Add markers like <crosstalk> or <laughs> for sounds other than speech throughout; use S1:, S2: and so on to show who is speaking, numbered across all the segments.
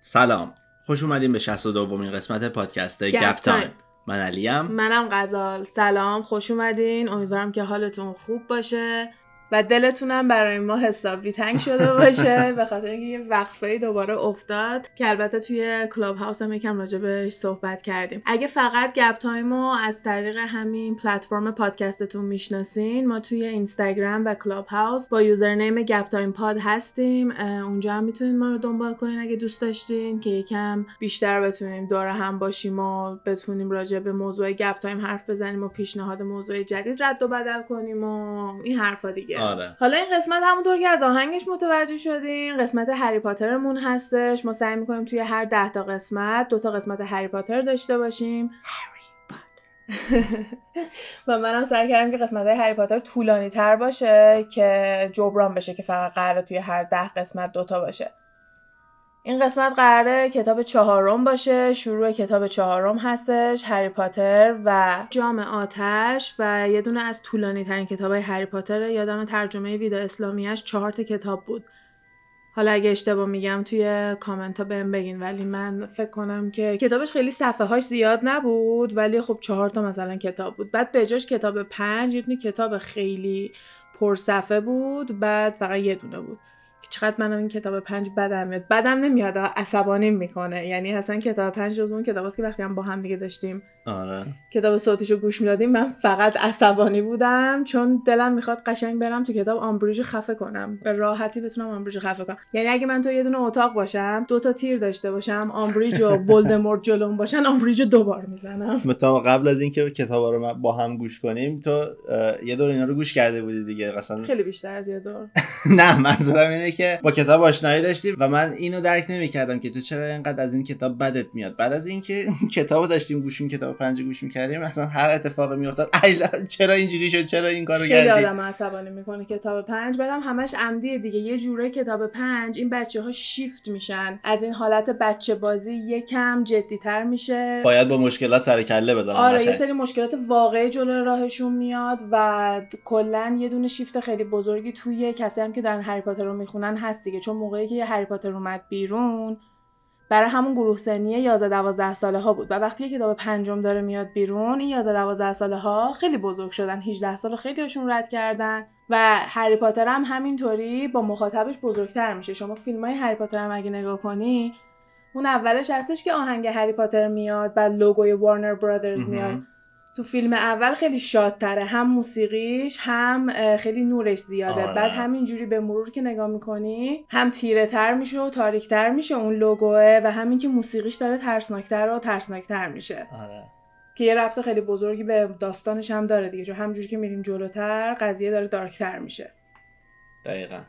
S1: سلام. خوش اومدیم به 62 دومین قسمت پادکست گپ تایم. من علیم.
S2: منم غزال. سلام خوش اومدین. امیدوارم که حالتون خوب باشه. و دلتونم برای ما حسابی تنگ شده باشه. <laughs> به خاطر اینکه یه وقفه دوباره افتاد که البته توی کلاب هاوس هم یکم راجع صحبت کردیم. اگه فقط گپ تایمو از طریق همین پلتفرم پادکستتون می‌شناسین ما توی اینستاگرام و کلاب هاوس با username گپ تایم پاد هستیم. اونجا هم می‌تونین ما رو دنبال کنین اگه دوست داشتین که یکم بیشتر بتونیم دور هم باشیم و بتونیم راجع به موضوع گپ تایم حرف بزنیم و پیشنهاد موضوع جدید رد و بدل کنیم و این حرفا دیگه.
S1: آره.
S2: حالا این قسمت همونطور که از آهنگش متوجه شدین قسمت هری پاترمون هستش. ما سعی می‌کنیم توی هر ده تا قسمت دو تا قسمت هری پاتر داشته باشیم. <laughs> و منم سعی کردم که قسمت های هری پاتر طولانی تر باشه که جبران بشه که فقط قراره توی هر ده قسمت دوتا باشه. این قسمت قراره کتاب چهارم باشه شروع کتاب چهارم هستش هری پاتر و جام آتش و یه دونه از طولانی ترین کتاب های هری پاتر. یادم ترجمه ویدا اسلامیش چهار تا کتاب بود. حالا اگه اشتباه میگم توی کامنت ها بهم بگین ولی من فکر کنم که کتابش خیلی صفحه هاش زیاد نبود ولی خب چهار تا مثلا کتاب بود. بعد به جاش کتاب پنج یه کتاب خیلی پرصفحه بود بعد فقط یه دونه بود. چقدر من این کتاب پنج بدم میاد بدم نمیاد عصبانی می‌کنه. یعنی اصلا کتاب پنج جز اون کتاب که وقتی هم با هم دیگه داشتیم.
S1: آره.
S2: کتاب صوتیشو گوش می‌دادیم من فقط عصبانی بودم. چون دلم می‌خواد قشنگ برم تو کتاب آمبریج خفه کنم. به راحتی بتونم آمبریج خفه کنم. یعنی اگه من تو یه دونه اتاق باشم دو تا تیر داشته باشم آمبریج و <laughs> ولدمورت جلوم باشن آمبریج دوبار می‌زنم.
S1: مثلا قبل از اینکه کتابا رو با هم گوش کنیم تو یه دور اینا رو گوش کرده بودی دیگه
S2: قصلا خیلی بیشتر از یه دور. <laughs>
S1: نه منظورم اینه که با کتاب آشنایی داشتیم و من اینو درک نمی‌کردم که تو چرا اینقدر از این کتاب بدت میاد. بعد از اینکه <laughs> کتابو داشتیم گوش کتاب پنج گوش می‌کردیم مثلا هر اتفاقی میافتاد چرا اینجوری شد؟ چرا این کارو کردی؟
S2: خیلی آدم عصبانی می‌کنه کتاب پنج. بعدم همش عمدیه دیگه. یه جوره کتاب پنج این بچه ها شیفت میشن. از این حالت بچه بازی یکم جدیتر میشه.
S1: باید با مشکلات سر کله بزنن
S2: آره یه سری مشکلات واقعی جلو راهشون میاد و کلا یه دونه شیفت خیلی بزرگی توی کسی هم که دارن هری پاتر رو می‌خونن هست دیگه. چون موقعی که هری پاتر اومد بیرون برای همون گروه سنی 11 12 ساله ها بود. و وقتی کتاب پنجم داره میاد بیرون این 11 12 ساله ها خیلی بزرگ شدن. 18 سال خیلیشون رد کردن. و هری پاتر هم همینطوری با مخاطبش بزرگتر میشه. شما فیلم های هری پاتر هم اگه نگاه کنی اون اولش هستش که آهنگ هری پاتر میاد بعد لوگوی وارنر برادرز میاد. تو فیلم اول خیلی شادتره هم موسیقیش هم خیلی نورش زیاده. آره. بعد همینجوری به مرور که نگاه می‌کنی هم تیره تر میشه و تاریک تر میشه اون لوگوه و همین که موسیقیش داره ترسناکتر و ترسناکتر میشه.
S1: آره.
S2: که یه ربط خیلی بزرگی به داستانش هم داره دیگه. چون همجوری که میریم جلوتر قضیه داره دارکتر میشه.
S1: دقیقا.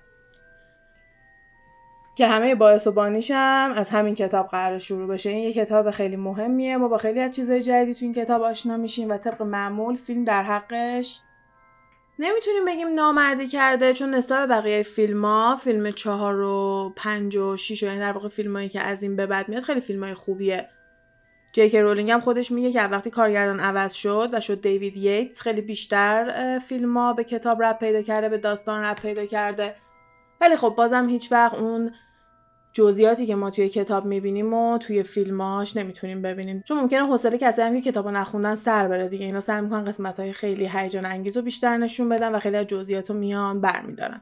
S2: که همه باعث و بانیشم از همین کتاب قرار شروع بشه. این یه کتاب خیلی مهمیه. ما با خیلی از چیزهای جدیدی تو این کتاب آشنا میشیم و طبق معمول فیلم در حقش نمی‌تونیم بگیم نامردی کرده چون نسبت بقیه فیلم ها فیلم چهار و پنج و شیش و یعنی در واقع فیلم هایی که از این به بعد میاد خیلی فیلم های خوبیه جیک رولینگ هم خودش میگه که وقتی کارگردان عوض شد و شد دیوید ییتس خیلی بیشتر فیلم ها به کتاب رب پیدا کرده به داستان رب پیدا کرده. ولی خب بازم هیچ وقت اون جزئیاتی که ما توی کتاب می‌بینیم و توی فیلماش نمی‌تونیم ببینیم. چون ممکنه حوصله کسی هم که کتابو نخوندن سر بره دیگه. اینا سعی می‌کنن قسمت های خیلی هیجان انگیز و بیشتر نشون بدن و خیلی از جزئیات رو میان برمیدارن.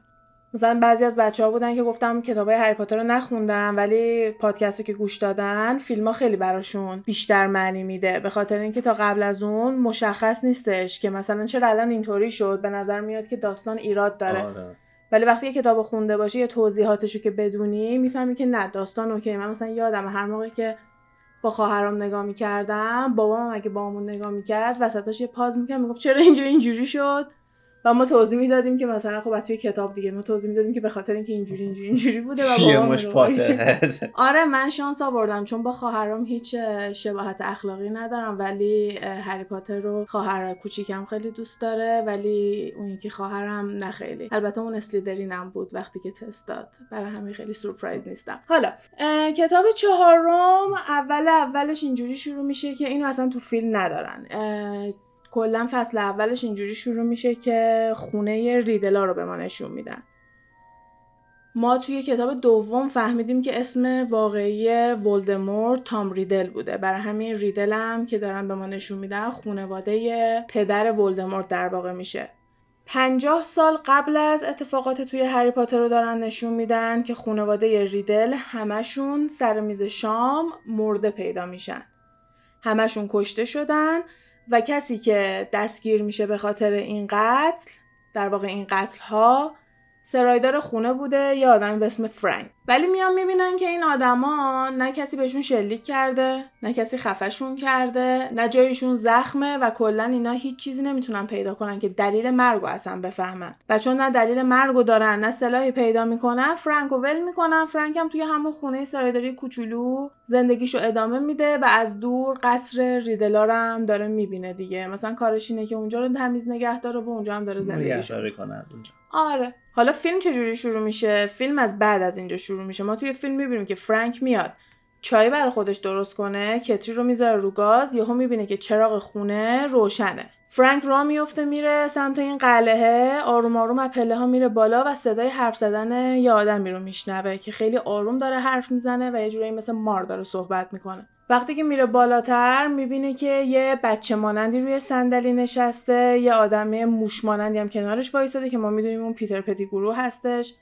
S2: مثلا بعضی از بچه ها بودن که گفتم کتاب های هری رو نخوندم ولی پادکست رو که گوش دادن فیلم ها خیلی براشون بیشتر معنی میده. به خاطر اینکه تا قبل از اون مشخص نیستش که مثلا چرا الان اینطوری شد. به نظر میاد که داستان ایراد داره.
S1: آره.
S2: ولی وقتی یه کتاب خونده باشی یه توضیحاتشو که بدونی می‌فهمی که نه داستان اوکی. من مثلا یادم هر موقع که با خواهرام نگاه می‌کردم بابام اگه بامون نگاه می‌کرد وسطش یه پاز می‌کرد می‌گفت چرا اینجا اینجوری شد؟ و ما توضیح می‌دادیم که مثلا خب توی کتاب دیگه ما توضیح می‌دادیم که به خاطر اینکه اینجوری اینجوری <laughs> اینجوری بوده و
S1: مش <laughs>
S2: آره من شانس آوردم چون با خواهرام هیچ شباهت اخلاقی ندارم ولی هری پاتر رو خواهر کوچیکم خیلی دوست داره ولی اون یکی خواهرم نه خیلی. البته اون اسلیدرینم بود وقتی که تست داد. برای همین خیلی سورپرایز نیستم. حالا کتاب چهارم اول اولش اینجوری شروع میشه که اینو اصلا تو فیلم ندارن. کلا فصل اولش اینجوری شروع میشه که خونه ریدلا رو به ما نشون میدن. ما توی کتاب دوم فهمیدیم که اسم واقعی ولدمورت تام ریدل بوده. برای همین ریدل هم که دارن به ما نشون میدن خونواده پدر ولدمورت در واقع میشه. پنجاه سال قبل از اتفاقات توی هری پاتر رو دارن نشون میدن که خانواده ریدل همشون سر میز شام مرده پیدا میشن. همشون کشته شدن و کسی که دستگیر میشه به خاطر این قتل در واقع این قتل ها سرایدار خونه بوده یه آدمی به اسم فرانک. ولی میان می‌بینن که این آدما نه کسی بهشون شلیک کرده نه کسی خفشون کرده نه جایشون زخمه و کلا اینا هیچ چیزی نمی‌تونن پیدا کنن که دلیل مرگ اصلا بفهمن. و چون نه دلیل مرگ دارن نه سلاحی پیدا می‌کنن فرانک ول می‌کنن. فرانک هم توی همون خونه سرایداری کوچولو زندگیشو ادامه میده و از دور قصر ریدلارم داره می‌بینه دیگه. مثلا کارش اینه که اونجا رو تمیز نگه داره و اونجا هم داره زندگیشو
S1: کنه
S2: آره. حالا فیلم چجوری شروع میشه؟ فیلم از بعد از اینجا شروع میشه. ما توی فیلم می‌بینیم که فرانک میاد. چای برای خودش درست کنه کتری رو می‌ذاره رو گاز یهو می‌بینه که چراغ خونه روشنه. فرانک را میفته میره سمت این قلعه آروم آروم از پله ها میره بالا و صدای حرف زدن یه آدمی رو میشنوه که خیلی آروم داره حرف می‌زنه و یه جورایی مثل مار داره صحبت می‌کنه. وقتی که میره بالاتر می‌بینه که یه بچه مانندی روی صندلی نشسته یه آدم موش مانندی هم کنارش وایساده که ما می‌دونیم اون پیتر پتیگورو هستش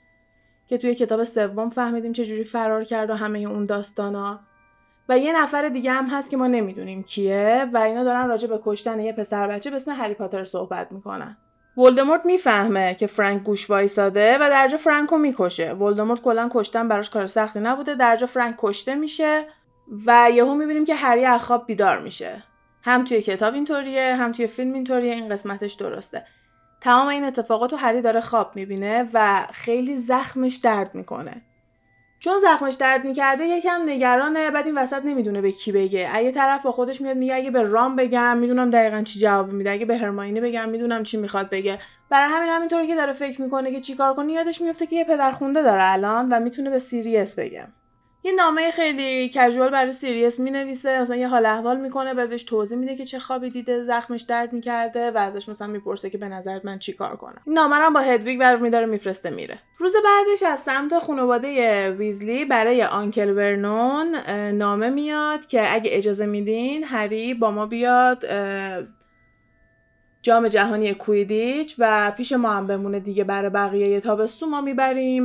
S2: که توی کتاب سوم فهمیدیم چه جوری فرار کرد و همه اون داستانا. و یه نفر دیگه هم هست که ما نمی‌دونیم کیه و اینا دارن راجع به کشتن یه پسر بچه به اسم هری پاتر صحبت می‌کنن. ولدمورت می‌فهمه که فرانک گوش وایساده و درجا فرانکو می‌کشه. ولدمورت کلا کشتن براش کار سختی نبوده درجا فرانک کشته میشه. و یهو می‌بینیم که هری از خواب بیدار میشه. هم توی کتاب اینطوریه هم توی فیلم اینطوریه این قسمتش درسته. تمام این اتفاقات رو هری داره خواب می‌بینه و خیلی زخمش درد می‌کنه. چون زخمش درد می‌کرده یکم نگرانه بعد این وسط نمی‌دونه به کی بگه. اگه طرف با خودش میاد میگه اگه به ران بگم می‌دونم دقیقا چی جواب میده. اگه به هرماینی بگم می‌دونم چی می‌خواد بگه. برای همین همینطوری که داره فکر می‌کنه که چیکار کنه یادش میفته که یه پدرخونده داره الان و می‌تونه به سیریس بگم یه نامه خیلی casual برای سیریس می‌نویسه مثلا یه حال احوال می‌کنه بعد بهش توضیح میده که چه خوابی دیده زخمش درد می‌کرده و ازش مثلا می‌پرسه که به نظرت من چیکار کنم. این نامه رو با هدویگ برمیداره میفرسته میره. روز بعدش از سمت خانواده ویزلی برای uncle ورنون نامه میاد که اگه اجازه میدین هری با ما بیاد جام جهانی کویدیچ و پیش ما هم بمونه دیگه برای بقیه تابستون. ما می‌بریم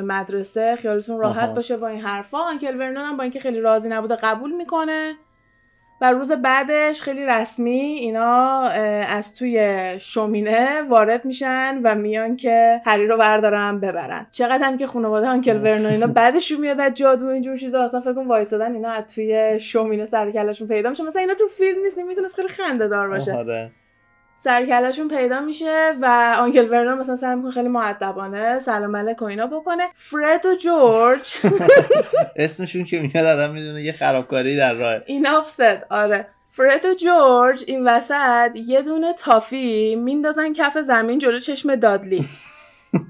S2: مدرسه خیالتون راحت باشه با این حرفا. آنکل ورنون هم با اینکه خیلی راضی نبوده قبول می‌کنه. و روز بعدش خیلی رسمی اینا از توی شومینه وارد میشن و میان که هری رو بردارن ببرن. چقدر هم که خانواده آنکل ورنون اینا بعدشون میاد از جادو اینجور چیزا. اصلا فکر کن وایسادن اینا از توی شومینه سرکلشون پیدا میشه. مثلا اینا تو فیلم نیست می‌تونست خیلی خنده دار باشه آره. سرکلشون پیدا میشه و آنکل ورنون مثلا سعی می‌کنه خیلی معدبانه سلام علیک و اینا بکنه. فرد و جورج. <laughs>
S1: اسمشون که میاد آدم می‌دونه یه خرابکاری در راه
S2: این آفست آره. فرد و جورج این وسط یه دونه تافی میندازن کف زمین جلو چشم دادلی.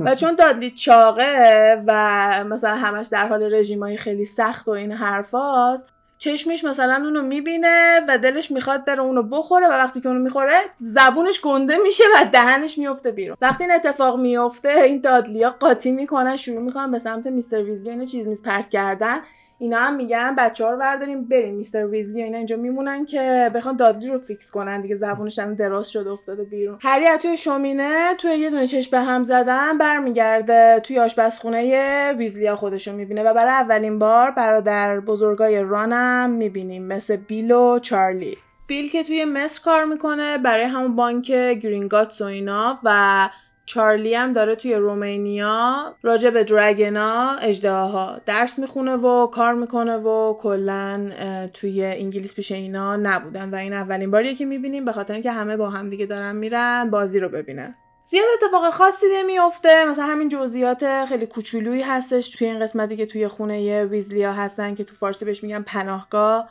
S2: و چون دادلی چاقه و مثلا همش در حال رژیمای خیلی سخت و این حرفاست چشمش مثلا اونو می‌بینه و دلش می‌خواد بره اونو بخوره و وقتی که اونو می‌خوره زبونش گنده میشه و دهنش میفته بیرون. وقتی این اتفاق میفته این دادلیا قاطی می‌کنن شروع می‌کنن به سمت میستر ویزلی اینو چیز میز پرت کردن. اینا هم میگن بچه ها رو برداریم بریم. Mister ویزلی اینا اینجا میمونن که بخوان دادلی رو fix کنن دیگه زبونش دراز شده افتاده بیرون. هری توی شومینه توی یه دونه چشم به هم زدن برمیگرده توی آشپزخونه ویزلیا خودش رو می‌بینه و برای اولین بار برادر بزرگای رانم می‌بینیم مثل بیل و چارلی. بیل که توی مصر کار می‌کنه برای همون بانک گرینگاتس و اینا و چارلی هم داره توی رومانیا راجع به dragon ا ها درس می‌خونه و کار می‌کنه و کلا توی انگلیس پیش اینا نبودن. و این اولین باریه که می‌بینیم به خاطر اینکه همه با هم دیگه دارن میرن بازی رو ببینن. زیاد اتفاق خاصی نمیافته. مثلا همین جزئیات خیلی کوچولویی هستش توی این قسمتی که توی خونه ویزلیا هستن که تو فارسی بهش میگن پناهگاه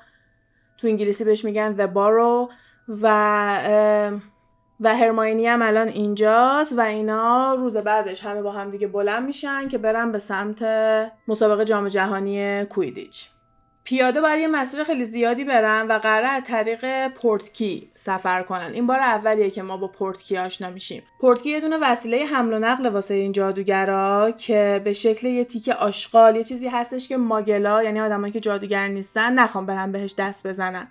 S2: تو انگلیسی بهش میگن The Barrow و و هرماینی هم الان اینجاست و اینا روز بعدش همه با هم دیگه بلند میشن که برن به سمت مسابقه جام جهانی کویدیچ. پیاده باید یه مسیر خیلی زیادی برن و قراره از طریق پورتکی سفر کنن. این بار اولیه که ما با پورتکی آشنا میشیم. پورتکی یه دونه وسیله حمل و نقل واسه این جادوگرا که به شکل یه تیک آشغال یه چیزی هستش که ماگلا یعنی آدمایی که جادوگر نیستن نخوام برن بهش دست بزنن.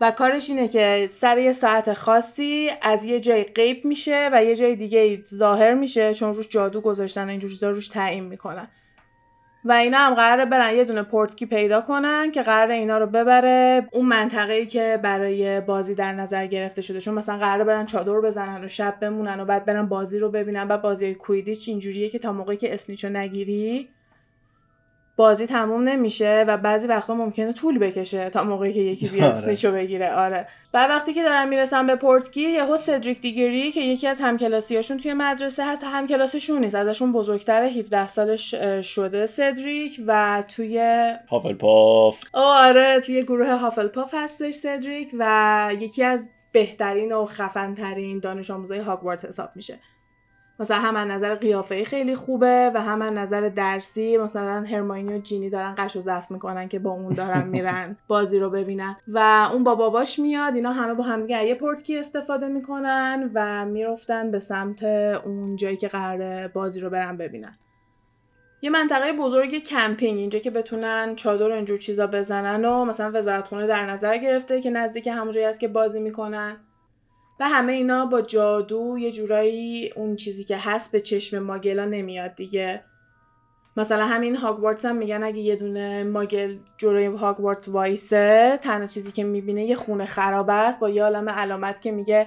S2: و کارش اینه که سر یه ساعت خاصی از یه جای غیب میشه و یه جای دیگه ظاهر میشه چون روش جادو گذاشتن اینجور چیزا روش تعیین می‌کنن. و اینا هم قراره برن یه دونه پورتکی پیدا کنن که قراره اینا رو ببره اون منطقه‌ای که برای بازی در نظر گرفته شده. چون مثلا قراره برن چادر بزنن و شب بمونن و بعد برن بازی رو ببینن. و بازی های کویدیچ اینجوریه که تا موقعی که اسنیچو نگیری بازی تموم نمیشه و بعضی وقتا ممکنه طول بکشه تا موقعی که یکی بیاد
S1: آره.
S2: سنیچو بگیره. آره. بعد وقتی که دارن می‌رسن به پورتکی یهو سدریک دیگری که یکی از همکلاسیاشون توی مدرسه هست همکلاسشون نیست. ازشون بزرگتر 17 سالش شده سدریک و توی
S1: هافلپاف.
S2: آره توی گروه هافلپاف هستش سدریک و یکی از بهترین و خفنترین دانش آموزای هاگوارتس حساب میشه. مثلا هم از نظر قیافه خیلی خوبه و هم از نظر درسی مثلا هرماینی و جینی دارن قش و زف می‌کنن که با اون دارن میرن <laughs> بازی رو ببینن. و اون با باباش میاد اینا همه با همدیگه از یه پورتکی استفاده می‌کنن و می‌رفتن به سمت اون جایی که قراره بازی رو برن ببینن. یه منطقه بزرگ کمپینگ اینجا که بتونن چادر و اینجور چیزا بزنن و مثلا وزارتخونه در نظر گرفته که نزدیک همون جایی هست که بازی می‌کنن. و همه اینا با جادو یه جورایی اون چیزی که هست به چشم ماگلا نمیاد دیگه. مثلا همین هاگوارتس هم میگن اگه یه دونه ماگل جلوی هاگوارتس وایسه تنها چیزی که می‌بینه یه خونه خراب است با یه عالم علامت که میگه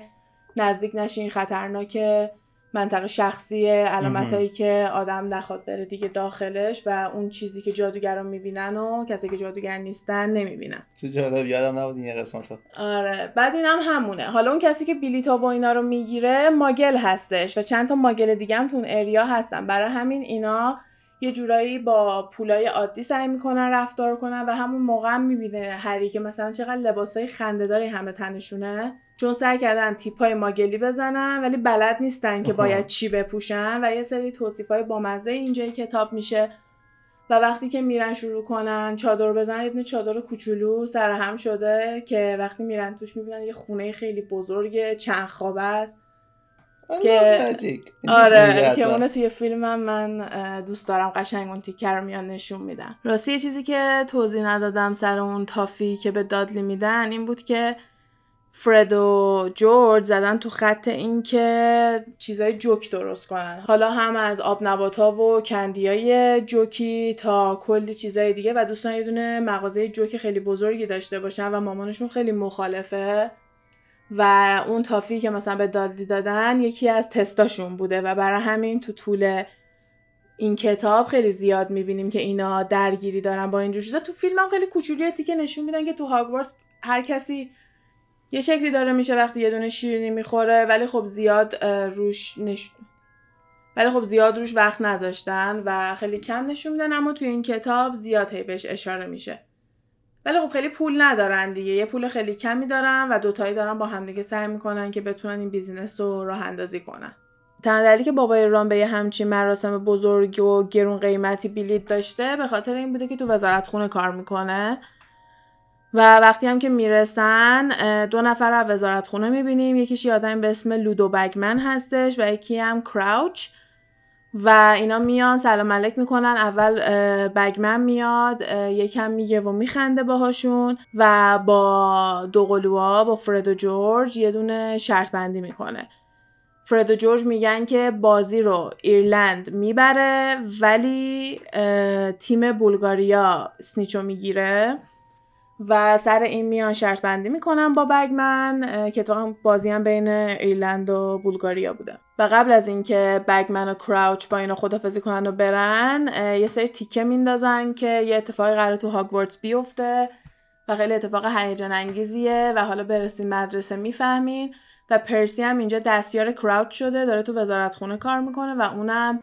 S2: نزدیک نشین خطرناکه. منطقه شخصیه علامت هایی که آدم نخواد بره دیگه داخلش و اون چیزی که جادوگران می‌بینن و کسی که جادوگر نیستن نمی‌بینن.
S1: تو جالب یادم نبود این قسمت
S2: آره بعد این هم همونه. حالا اون کسی که بلیتا و اینا رو می‌گیره ماگل هستش و چند تا ماگل دیگه هم تو اون اریا هستن. برای همین اینا یه جورایی با پولای عادی سعی می‌کنن رفتار کنن و همون موقع هم می‌بینه هری که مثلا چقدر لباسای خندهداری همه تنشونه. چون سعی کردن تیپای ماگلی بزنن ولی بلد نیستن که. باید چی بپوشن و یه سری توصیفای بامزه اینجای کتاب میشه. و وقتی که میرن شروع کنن چادر بزنن یه چادر کوچولو سر هم شده که وقتی میرن توش می‌بینن یه خونه خیلی بزرگ چند خوابه است. که- آره که اونو توی فیلمم من دوست دارم قشنگ اون تیکر رو میان نشون میدن. راستی یه چیزی که توضیح ندادم سر اون تافی که به دادلی میدن این بود که فرد و جورج زدن تو خط این که چیزای جوک درست کنن. حالا هم از آب نباتا و کندیای جوکی تا کلی چیزای دیگه و دوستان یه دونه مغازه جوک خیلی بزرگی داشته باشن و مامانشون خیلی مخالفه. و اون تافی که مثلا به دادلی دادن یکی از تستاشون بوده و برای همین تو طول این کتاب خیلی زیاد می‌بینیم که اینا درگیری دارن با اینجور چیزا. تو فیلم هم خیلی کوچولی که نشون میدن که تو هاگوارتس هر کسی یه شکلی داره میشه وقتی یه دونه شیرینی می‌خوره ولی خب زیاد روش نش... ولی خب زیاد روش وقت نذاشتن و خیلی کم نشون میدن اما توی این کتاب زیاد هی بهش اشاره میشه. ولی خب خیلی پول ندارن دیگه یه پول خیلی کمی دارن و دوتایی دارن با همدیگه سعی می‌کنن که بتونن این بیزینس رو راه اندازی کنن. تنها دلیلی که بابای ران به یه همچین مراسم بزرگ و گرون قیمتی بلیت داشته به خاطر این بوده که تو وزارت خونه کار می‌کنه. و وقتی هم که می‌رسن دو نفر از وزارت خونه می‌بینیم. یکیش یه به اسم لودو بگمن هستش و یکی هم کراوچ. و اینا میان سلام علیک می‌کنن. اول بگمن میاد یکم میگه و میخنده باهاشون و با دو قلوها با فرد و جورج یه دونه شرط بندی می‌کنه. فرد و جورج میگن که بازی رو ایرلند می‌بره ولی تیم بولگاریا سنیچو می‌گیره. و سر این میان شرط بندی می‌کنن با بگمن که اتفاقا بازی هم بین ایرلند و بولگاریا بوده. و قبل از اینکه بگمن و کراوچ با اینا خدافزی کنن و برن یه سری تیکه میندازن که یه اتفاقی قرار تو هاگوارتس بیفته و خیلی اتفاق هیجان انگیزیه و حالا برسیم مدرسه می‌فهمین. و پرسی هم اینجا دستیار کراوچ شده داره تو وزارت خونه کار می‌کنه و اونم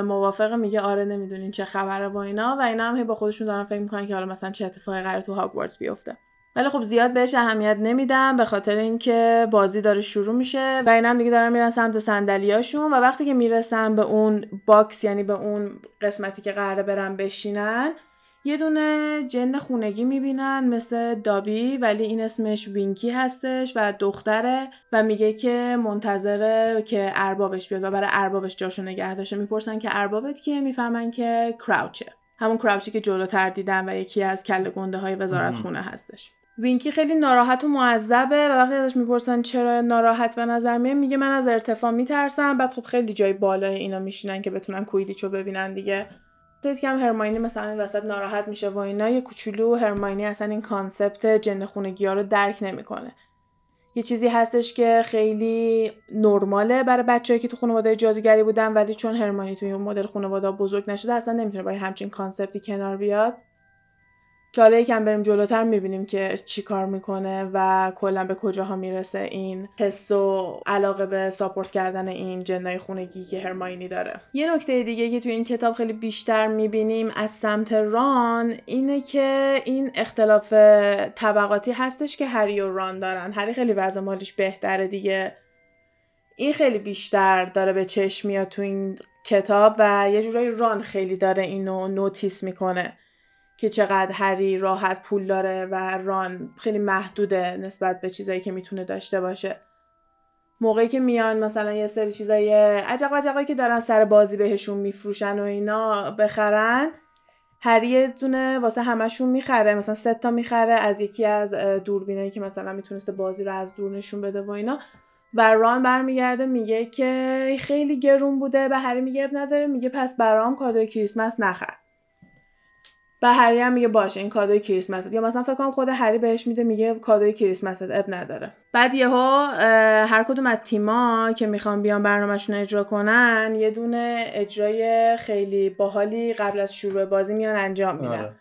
S2: موافق میگه آره نمی‌دونین چه خبره با اینا و اینا هم هی با خودشون دارن فکر می‌کنن که حالا مثلا چه اتفاقی قرار تو هاگوارتس بیفته. ولی خب زیاد بهش اهمیت نمیدم به خاطر اینکه بازی داره شروع میشه و اینا هم دیگه دارن میرن سمت صندلیاشون و وقتی که می‌رسن به اون box یعنی به اون قسمتی که قراره برن بشینن یه دونه جن خونگی می‌بینن مثل دابی ولی این اسمش وینکی هستش و دختره و میگه که منتظره که اربابش بیاد و برای اربابش جاشو نگه داشته. می‌پرسن که اربابت کیه؟ می‌فهمن که کراوچه. همون کراوچی که جلوتر دیدن و یکی از کل گنده های وزارت خونه هستش. وینکی خیلی ناراحت و معذبه و وقتی ازش می‌پرسن چرا ناراحت به نظر میاد میگه من از ارتفاع میترسم. بعد خب خیلی جای بالای اینا میشینن که بتونن کویلیچو ببینن دیگه. دید که هم هرماینی مثلا این وسط ناراحت میشه و اینا یه کوچولو هرماینی اصلا این concept جن خونگی ها رو درک نمی‌کنه. یه چیزی هستش که خیلی نرماله برای بچه‌ای که تو خانواده جادوگری بودن ولی چون هرماینی توی اون مدل خانواده بزرگ نشده اصلا نمی‌تونه با همچین concept ی کنار بیاد. که حالا یکم بریم جلوتر می‌بینیم که چی کار می‌کنه و کلا به کجاها می‌رسه این حس و علاقه به support کردن این جنای خونگی که هرماینی داره. یه نکته دیگه که توی این کتاب خیلی بیشتر می‌بینیم از سمت ران اینه که این اختلاف طبقاتی هستش که هری و ران دارن. هری خیلی وضع مالیش بهتره دیگه. این خیلی بیشتر داره به چشم میاد تو این کتاب و یه جورایی ران خیلی داره اینو نوتیس می‌کنه. که چقدر هری راحت پول داره و ران خیلی محدوده نسبت به چیزایی که می‌تونه داشته باشه. موقعی که میان مثلا یه سری چیزای عجق و که دارن سر بازی بهشون میفروشن و اینا بخرن هری دونه واسه همشون می‌خره مثلا سه تا می‌خره از یکی از دوربینایی که مثلا می‌تونسته بازی رو از دور نشون بده و اینا. و ران برمیگرده میگه که خیلی گرون بوده به هری میگه نداره میگه پس برام کادوی کریسمس نخر. و هری هم میگه باشه این کادوی کریسمس یا مثلا فکر کنم خود هری بهش میده میگه کادوی کریسمس اب نداره. بعد یهو هر کدوم از تیما که می‌خوان بیان برنامهشون اجرا کنن یه دونه اجرای خیلی باحالی قبل از شروع بازی میان انجام میدن. آره.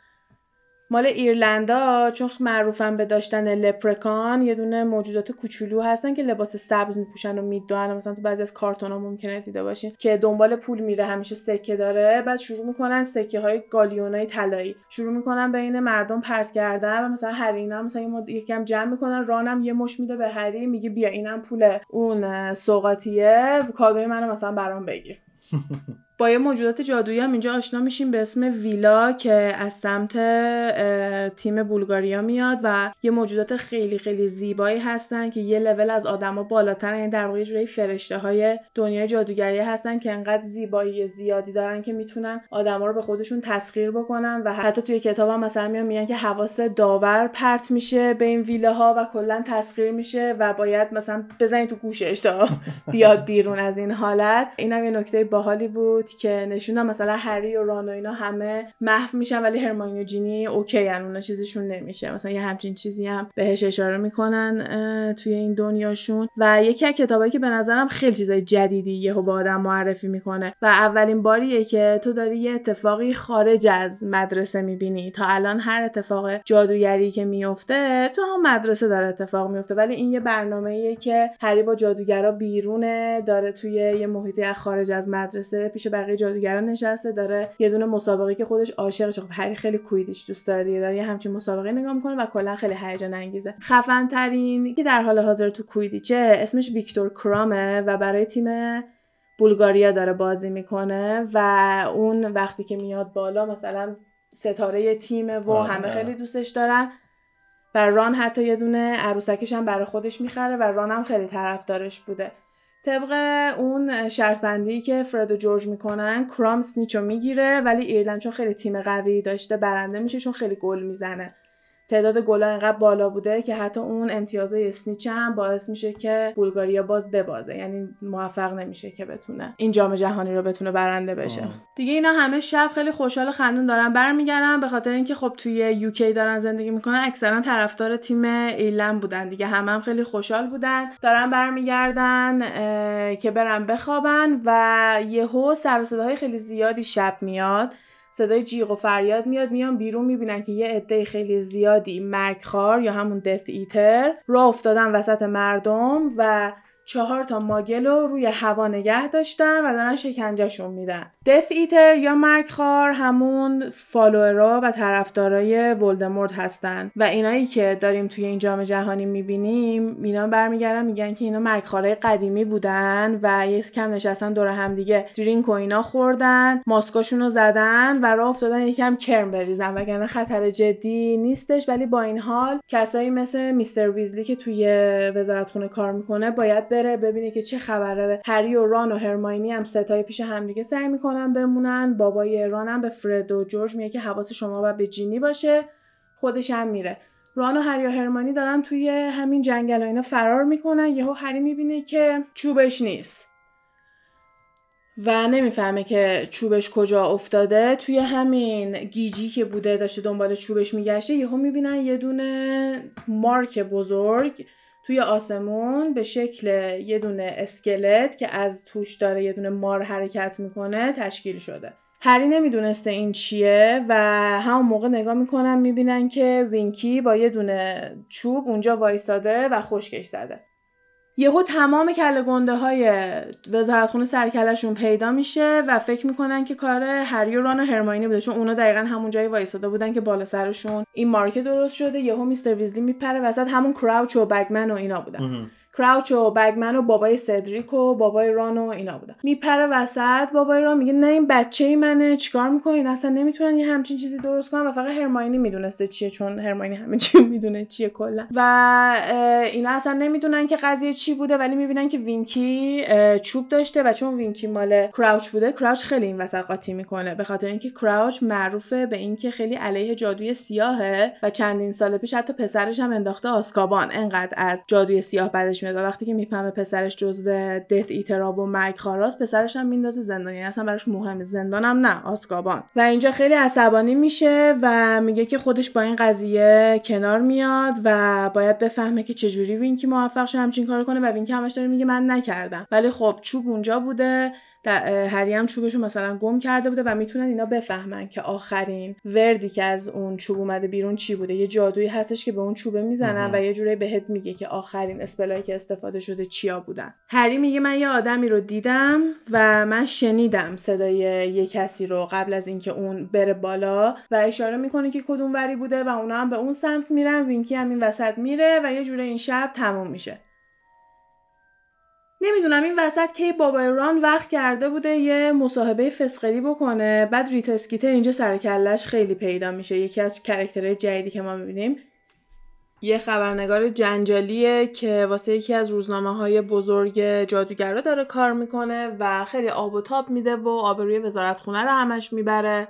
S2: مال ایرلندا چون معروفن به داشتن لپرکان یه دونه موجودات کوچولو هستن که لباس سبز میپوشن و می‌دونن مثلا تو بعضی از کارتون ها ممکنه دیده باشین که دنبال پول میره همیشه سکه داره. بعد شروع می‌کنن سکه های گالیونای طلایی. شروع می‌کنن بین مردم پرت کردن و مثلا هرینا مثلا یکم جمع می‌کنن رانم یه مش میده به هری میگه بیا اینم پول اون سوقاتیه کادوی منو مثلا برام بگیر. <laughs> با یه موجودات جادویی هم اینجا آشنا میشیم به اسم ویلا که از سمت تیم بولگاریا میاد و یه موجودات خیلی خیلی زیبایی هستن که یه لول از آدما بالاتر یعنی در واقع جوری فرشته های دنیای جادوگری هستن که انقدر زیبایی زیادی دارن که می‌تونن آدما رو به خودشون تسخیر بکنن و حتی توی کتاب هم مثلا میان میگن که حواس داور پرت میشه به این ویلاها و کلا تسخیر میشه و باید مثلا بزنید تو گوشش تا <laughs> بیاد بیرون از این حالت. اینم یه نکته باحالی بود. که نشوندم مثلا هری و ران و اینا همه محو میشن ولی هرماینی و جینی اوکی ان اونا چیزشون نمیشه. مثلا یه همچین چیزی هم بهش اشاره می‌کنن توی این دنیاشون. و یکی از کتابایی که به نظرم خیلی چیزای جدیدی یهو به آدم معرفی می‌کنه و اولین باریه که تو داری یه اتفاقی خارج از مدرسه می‌بینی. تا الان هر اتفاق جادوگری که میفته تو هم مدرسه داره اتفاق میفته ولی این یه برنامه‌ایه که هری با جادوگرا بیرونه داره توی یه محیطی خارج از مدرسه پیش بقیه جادوگران نشسته داره یه دونه مسابقه که خودش عاشقشه خب هری خیلی کویدیش دوست داره دیگه داره یه همچین مسابقه نگاه می‌کنه و کلا خیلی هیجان انگیزه. خفن ترین که در حال حاضر تو کویدیچه اسمش ویکتور کرامه و برای تیم بولگاریا داره بازی می‌کنه و اون وقتی که میاد بالا مثلا ستاره تیمه و همه خیلی دوستش دارن و ران حتی یه دونه عروسکش هم برای خودش می‌خره و ران هم خیلی طرفدارش بوده. طبق اون شرط بندی که فرد و جورج می‌کنن کرام سنیچو می‌گیره ولی ایرلند چون خیلی تیم قوی داشته برنده میشه چون خیلی گل می‌زنه. تعداد گلا اینقدر بالا بوده که حتی اون امتیاز اسنیچ هم باعث میشه که بولگاریا باز ببازه. یعنی موفق نمیشه که بتونه این جام جهانی رو بتونه برنده بشه. دیگه اینا همه شب خیلی خوشحال خندون دارن برمیگردن به خاطر اینکه خب توی یوکی دارن زندگی می‌کنن. اکثرا طرفدار تیم ایرلند بودن. دیگه همه هم خیلی خوشحال بودن. دارن برمیگردن که برن بخوابن و یهو سر و صداهای خیلی زیادی شب میاد. صدای جیغ و فریاد میاد میان بیرون می‌بینن که یه عده خیلی زیادی مرگخوار یا همون دث ایتر را افتادن وسط مردم و چهار تا ماگل رو روی هوا نگه داشتن و دارن شکنجهشون میدن. دث ایتر یا مرگخوار همون فالوورا و طرفدارای ولدمورت هستن. و اینایی که داریم توی این جام جهانی می‌بینیم اینا برمیگردن میگن که اینا مرگخوارای قدیمی بودن و یه کم نشستن دور هم دیگه درینک و اینا خوردن ماسکاشون رو زدن و راه افتادن یکم کرم بریزن. وگرنه خطر جدی نیستش ولی با این حال کسایی مثل میستر ویزلی که توی وزارت خونه کار می‌کنه باید بره ببینه که چه خبره. هری و ران و هرماینی هم ستای پیش همدیگه سعی می‌کنن بمونن. بابای ران هم به فرد و جورج میگه که حواس شما باید به جینی باشه. خودش هم میره. ران و هری و هرمانی دارن توی همین جنگل و اینا فرار می‌کنن. یهو هری می‌بینه که چوبش نیست. و نمی‌فهمه که چوبش کجا افتاده. توی همین گیجی که بوده داشته دنبال چوبش میگشته یهو می‌بینن یه دونه مارک بزرگ توی آسمون به شکل یه دونه اسکلت که از توش داره یه دونه مار حرکت می‌کنه تشکیل شده. هری نمی‌دونسته این چیه و همون موقع نگاه می‌کنن می‌بینن که وینکی با یه دونه چوب اونجا وایساده و خشکش زده. یهو تمام کله گنده های وزارتخونه سرکلشون پیدا میشه و فکر می‌کنن که کار هری و ران و هرماینی بوده. چون اونا دقیقا همون جایی وایساده بودن که بالا سرشون این مارکه درست شده. یهو میستر ویزلی میپره وسط همون کراوچ و بگمن و اینا بودن. کراوچ و بگمن و بابای سدریک و بابای ران و اینا بودن. میپره وسط بابای ران میگه نه این بچه های منه چیکار می‌کنین اصلا نمی‌تونن یه همچین چیزی درست کنن و فقط هرماینی می‌دونسته چیه چون هرماینی همه چی می‌دونه چیه کلا. و اینا اصلا نمی‌دونن که قضیه چی بوده ولی می‌بینن که وینکی چوب داشته و چون وینکی مال کراوچ بوده کراوچ خیلی این وسط قاطی می‌کنه. به خاطر اینکه کراوچ معروفه به اینکه خیلی علیه جادوی سیاهه و چندین سال پیش حتی پسرش هم انداخته آزکابان انقدر از جادوی سیاه بعدش و وقتی که می‌فهمه پسرش جزو Death Eater ا و مرگ خواراست پسرش هم میندازه زندان یعنی اصلا براش مهمه. زندانم نه آزکابان. و اینجا خیلی عصبانی میشه و میگه که خودش با این قضیه کنار میاد و باید بفهمه که چجوری وینکی موفق شه همچین کار کنه. و وینکی همش داره میگه من نکردم. ولی خب چوب اونجا بوده. هری هم چوبشو مثلا گم کرده بوده و می‌تونن اینا بفهمن که آخرین وردی که از اون چوب اومده بیرون چی بوده. یه جادویی هستش که به اون چوبه می‌زنن و یه جوری بهت میگه که آخرین اسپلایی که استفاده شده چیا بودن. هری میگه من یه آدمی رو دیدم و من شنیدم صدای یه کسی رو قبل از اینکه اون بره بالا و اشاره می‌کنه که کدوم وری بوده و اونا هم به اون سمت میرن وینکی هم این وسط میره و یه جوری این شب تموم میشه. نمی‌دونم این وسط کی بابای ران وقت کرده بوده یه مصاحبه فسقلی بکنه. بعد ریتا اسکیتر اینجا سر و کله‌ش خیلی پیدا میشه. یکی از character های جدیدی که ما می‌بینیم. یه خبرنگار جنجالیه که واسه یکی از روزنامه های بزرگ جادوگرا داره کار می‌کنه و خیلی آب و تاب میده و آبروی وزارت خونه رو همش می‌بره.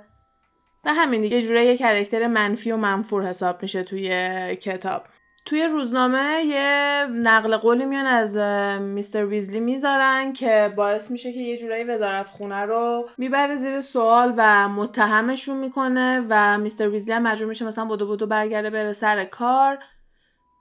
S2: و همین دیگه جوره یه کرکتر منفی و منفور حساب میشه توی کتاب. توی روزنامه یه نقل قولی میان از میستر ویزلی می‌ذارن که باعث میشه که یه جورایی وزارت خونه رو می‌بره زیر سوال و متهمشون می‌کنه و میستر ویزلی هم مجبور میشه مثلا بودو بودو برگرده بره سر کار.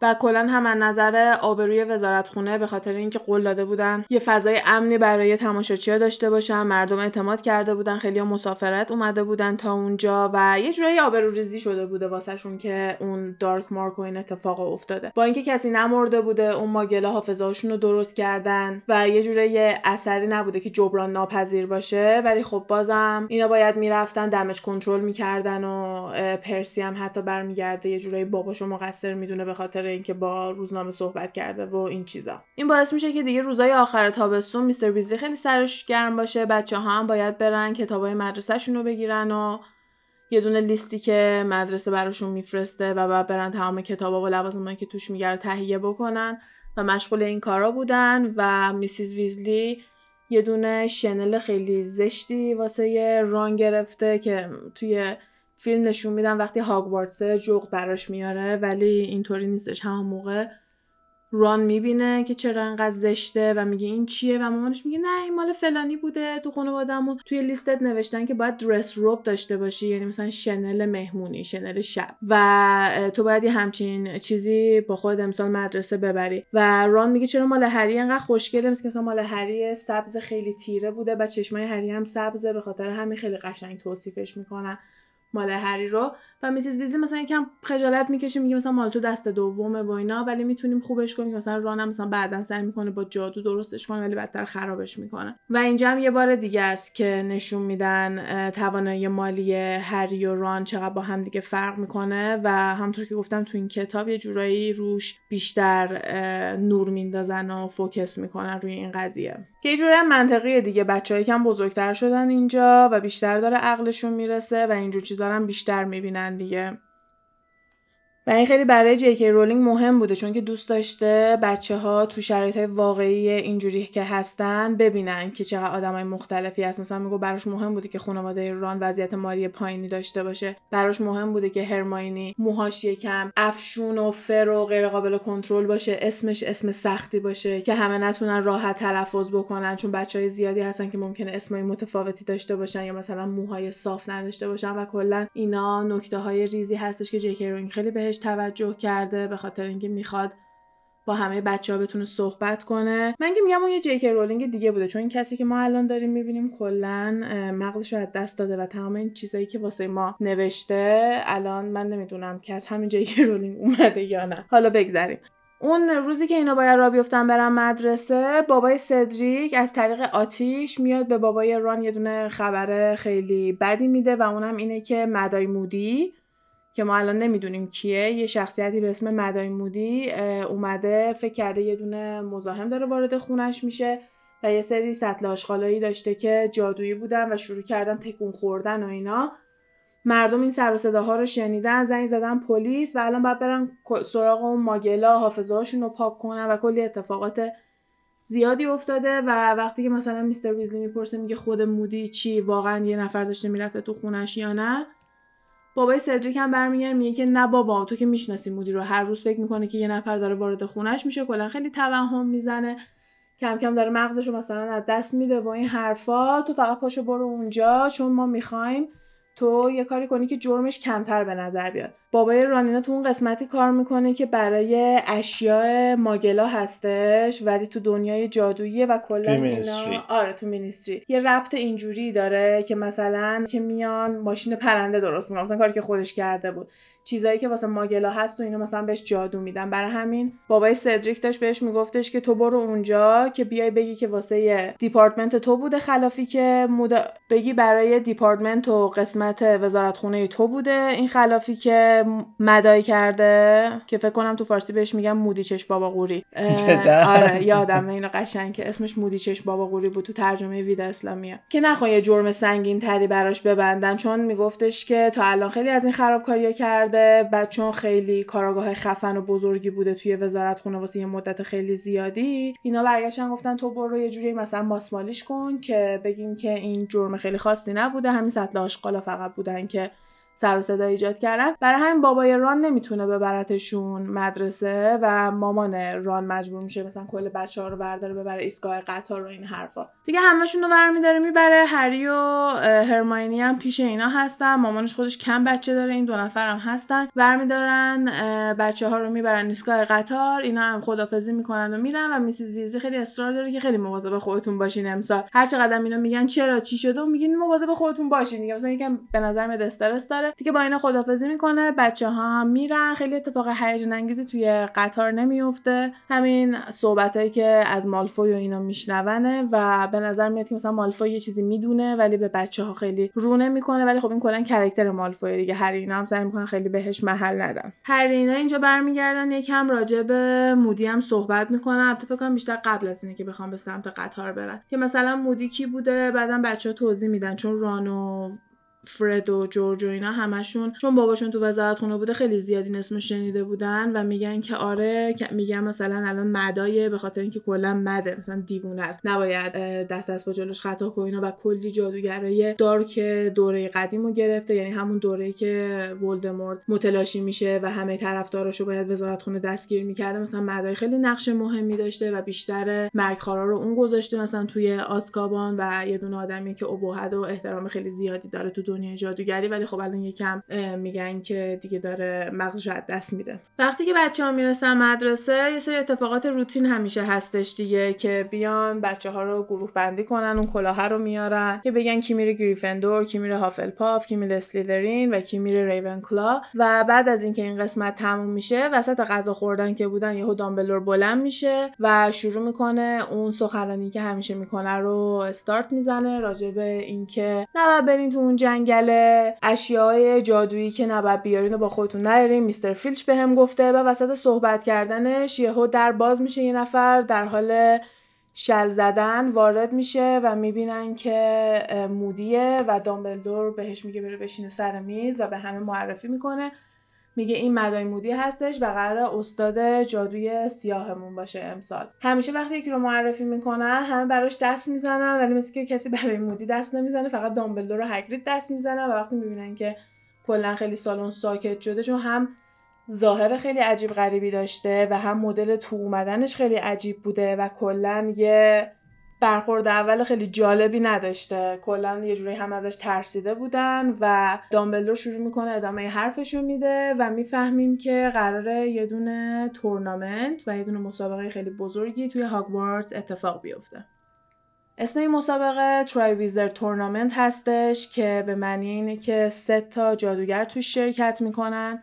S2: و کلا هم از نظر آبروی وزارتخونه به خاطر اینکه قول داده بودن یه فضای امنی برای تماشاچی‌ها داشته باشن مردم اعتماد کرده بودن خیلی مسافرت اومده بودن تا اونجا و یه جورایی آبروریزی شده بوده واسهشون که اون دارک مارک و این اتفاق افتاده. با اینکه کسی نمرده بوده اون ماگله حافظه‌هاشون رو درست کردن و یه جورایی اثری نبوده که جبران ناپذیر باشه ولی خب بازم اینا باید می‌رفتن دمج کنترل می‌کردن و پرسی هم حتی برمیگرده یه جورایی باباشو مقصر می‌دونه به خاطر اینکه با روزنامه صحبت کرده و این چیزا. این باعث میشه که دیگه روزای آخر تابستون میستر بیزی خیلی سرش گرم باشه. بچه ها هم باید برن کتابای مدرسهشون رو بگیرن و یه دونه لیستی که مدرسه براشون میفرسته و بعد برن تمام کتابا و لوازمایی که توش میگره تهیه بکنن و مشغول این کارا بودن و میسیز ویزلی یه دونه شنل خیلی زشتی واسه ران گرفته که توی فیلم نشون میدن وقتی هاگوارتس جغد براش میاره ولی اینطوری نیستش. همون موقع ران می‌بینه که چرا انقدر زشته و میگه این چیه و مامانش میگه نه این مال فلانی بوده تو خانوادهمون. توی لیستت نوشتن که باید درس روب داشته باشی یعنی مثلا شنل مهمونی شنل شب. و تو باید یه همچین چیزی با خود امسال مدرسه ببری. و ران میگه چرا مال هری انقدر خوشگله مثل مثلا مال هری سبز خیلی تیره بوده و چشمای هری هم سبزه به خاطر همین خیلی قشنگ توصیفش می‌کنن. مال هری رو و میسیز ویزی مثلا یکم خجالت می‌کشه میگه مثلا مال تو دست دومه و اینا ولی می‌تونیم خوبش کنیم مثلا رانم مثلا بعدا سعی می‌کنه با جادو درستش کنه ولی بدتر خرابش می‌کنه. و اینجا هم یه بار دیگه است که نشون میدن توانایی مالی هری و ران چقدر با هم دیگه فرق می‌کنه و همونطور که گفتم تو این کتاب یه جورایی روش بیشتر نور میندازن و فوکس می‌کنن روی این قضیه. که یه جوری منطقیه دیگه بچه‌ای کم بزرگتر شدن اینجا و بیشتر داره عقلشون می‌رسه و اینجور چیزا هم بیشتر می‌بینن. دیگه و این خیلی برای جی رولینگ مهم بوده چون که دوست داشته بچه ها تو شرایط واقعی اینجوری که هستن ببینن که چقدر آدم های مختلفی هست. مثلا میگم براش مهم بوده که خانواده ران وضعیت مالی پایینی داشته باشه. براش مهم بوده که هرماینی موهاش یکم افشون و فر و غیر قابل کنترل باشه. اسمش اسم سختی باشه که همه نتونن راحت تلفظ بکنن چون بچه های زیادی هستن که ممکنه اسمای متفاوتی داشته باشن یا مثلا موهای صاف نداشته باشن و کلا اینا نکته های ریزی هستش که جی رولینگ خیلی بهش توجه کرده به خاطر اینکه می‌خواد با همه بچه ها بتونه صحبت کنه. من که میگم اون یه جیک رولینگ دیگه بوده چون این کسی که ما الان داریم می‌بینیم کلا مغزش رو از دست داده و تمام این چیزایی که واسه ما نوشته الان من نمی‌دونم که از همین جیک رولینگ اومده یا نه. حالا بگذریم. اون روزی که اینا باید را بیفتن برن مدرسه بابای سدریک از طریق آتیش میاد به بابای ران یه دونه خبر خیلی بدی میده و اونم اینه که مدای مودی که ما الان نمی‌دونیم کیه یه شخصیتی به اسم مدای مودی اومده فکر کرده یه دونه مزاحم داره وارد خونش میشه و یه سری سطل آشغالایی داشته که جادویی بودن و شروع کردن تکون خوردن و اینا. مردم این سر و صداها رو شنیدن زنگ زدن پلیس و الان باید برن سراغ اون ماگلا حافظه هاشون رو پاک کنن و کلی اتفاقات زیادی افتاده و وقتی که مثلا میستر ویزلی می‌پرسه میگه خود مودی چی واقعا یه نفر داشته می‌رفته تو خونش یا نه بابای سدریک هم برمیگرده میگه که نه بابا تو که می‌شناسی مودی رو. هر روز فکر می‌کنه که یه نفر داره وارد خونش میشه. کلا خیلی توهم می‌زنه. کم کم داره مغزش رو مثلا از دست میده با این حرفا. تو فقط پاشو برو اونجا چون ما می‌خوایم تو یه کاری کنی که جرمش کمتر به نظر بیاد. بابای رانینا تو اون قسمتی کار می‌کنه که برای اشیاء ماگلا هستش ولی تو دنیای جادویی و کلا اینا. آره تو مینیستری یه ربط اینجوری داره که مثلا که میان ماشین پرنده درست می‌کنن. مثلا کاری که خودش کرده بود. چیزایی که واسه ماگلا هست و اینو مثلا بهش جادو میدن. برای همین بابای سدریک داشت بهش میگفتش که تو برو اونجا که بیای بگی که واسه دیپارتمنت تو بوده خلافی که مودا... بگی برای دیپارتمنت و قسمت وزارت خونه تو بوده این خلافی که مودی کرده که فکر کنم تو فارسی بهش میگم مودی چش بابا قوری <laughs> آره یادم اینو قشنگ که اسمش مودی چش بابا قوری بود تو ترجمه ویدا اسلامیه که نخواه یه جرم سنگین تری براش ببندن چون میگفتش که تا الان خیلی از این خرابکاری‌ها کرده بعد چون خیلی کاراگاه خفن و بزرگی بوده توی وزارت خونه واسه یه مدت خیلی زیادی اینا برگشتن گفتن تو برو یه جوری مثلا ماسمالیش کن که بگیم که این جرم خیلی خاصی نبوده همین سطل آشغالا فقط بودن که سر و صدا ایجاد کردن. برای همین بابای ران نمی‌تونه ببرتشون مدرسه و مامان ران مجبور میشه مثلا کل بچه ها رو برداره ببره ایستگاه قطار رو این حرفا. دیگه همشون رو برمیداره می‌بره. هری و هرماینی هم پیش اینا هستن. مامانش خودش کم بچه داره این دو نفر هم هستن. برمیدارن بچه ها رو می‌برن ایستگاه قطار. اینا هم خدافزی می‌کنن و میرن و میسیز ویزی خیلی اصرار داره که خیلی مواظب خودتون باشین امسال. هر چقدر اینا میگن چرا چی شده و میگین مواظب خودتون باشین. دیگه مثلا یکم به نظر میاد دیگه با اینا خدافزی می‌کنه بچه ها هم میرن. خیلی اتفاق هیجان انگیزی توی قطار نمیفته همین صحبتایی که از مالفوی و اینا میشنونه و به نظر میاد که مثلا مالفوی یه چیزی می‌دونه ولی به بچه ها خیلی رونه می‌کنه ولی خب این کلا کرکتر مالفوی دیگه. هر اینا هم سعی می‌کنن خیلی بهش محل ندن. هر اینا اینجا برمیگردن. یکم راجع به مودی هم صحبت می‌کنن. البته فکر کنم بیشتر قبل از اینه که بخوام به سمت قطار برن که مثلا مودی کی بوده؟ بعدا بچه ها توضیح میدن. چون رانو فرد و جورج و اینا همشون چون باباشون تو وزارت خونه بوده خیلی زیادی اسم شنیده بودن و میگن که آره میگن مثلا الان مدایه به خاطر اینکه کلا مده مثلا دیوونه است. نباید دست از با جلوش خطا کنه و کلی جادوگرای دارک دوره قدیمو گرفته. یعنی همون دوره که ولدمورت متلاشی میشه و همه طرفداراشو باید وزارت خونه دستگیر می‌کرده. مثلا مدای خیلی نقش مهمی داشته و بیشتر مرگخوارا رو اون گذاشته مثلا توی آسکابان و یه دونه آدمی که ابهت و احترام خیلی زیادی داره تو دنیای جادوگری ولی خب الان یکم میگن که دیگه داره مغزش از دست میده. وقتی که بچه ها می‌رسن مدرسه یه سری اتفاقات روتین همیشه هستش دیگه که بیان بچه ها رو گروه بندی کنن اون کلاه رو میارن که بگن کی میره گریفندور کی میره هافلپاف کی میره اسلیدرین و کی میره ریونکلا. و بعد از اینکه این قسمت تموم میشه وسط غذا خوردن که بودن یهو دامبلور بلند میشه و شروع می‌کنه اون سخنرانی که همیشه می‌کنه رو استارت می‌زنه راجع به اینکه نباید برین تو اون جنگل اشیاء جادویی که نباید بیارین و با خودتون نیارین. میستر فیلچ بهم گفته و وسط صحبت کردنش یهو در باز میشه یه نفر در حال شل زدن وارد میشه و می‌بینن که مودیه و دامبلدور بهش میگه بره بشینه سر میز و به همه معرفی می‌کنه. میگه این مدای مودی هستش و قرار استاد جادوی سیاهمون باشه امسال. همیشه وقتی یکی رو معرفی می‌کنن همه براش دست می‌زنن ولی مثل که کسی برای مودی دست نمی‌زنه فقط دامبلدور و هگرید دست می‌زنن و وقتی می‌بینن که کلا خیلی سالن ساکت شده چون هم ظاهر خیلی عجیب غریبی داشته و هم مدل تو اومدنش خیلی عجیب بوده و کلا یه برخورد اول خیلی جالبی نداشته. کلا یه جوری هم ازش ترسیده بودن و دامبلدور شروع می‌کنه ادامه حرفشو میده و می‌فهمیم که قراره یه دونه تورنامنت و یه دونه مسابقه خیلی بزرگی توی هاگوارتس اتفاق بیفته. اسم این مسابقه ترای ویزر تورنامنت هستش که به معنی اینه که سه تا جادوگر توش شرکت می‌کنن.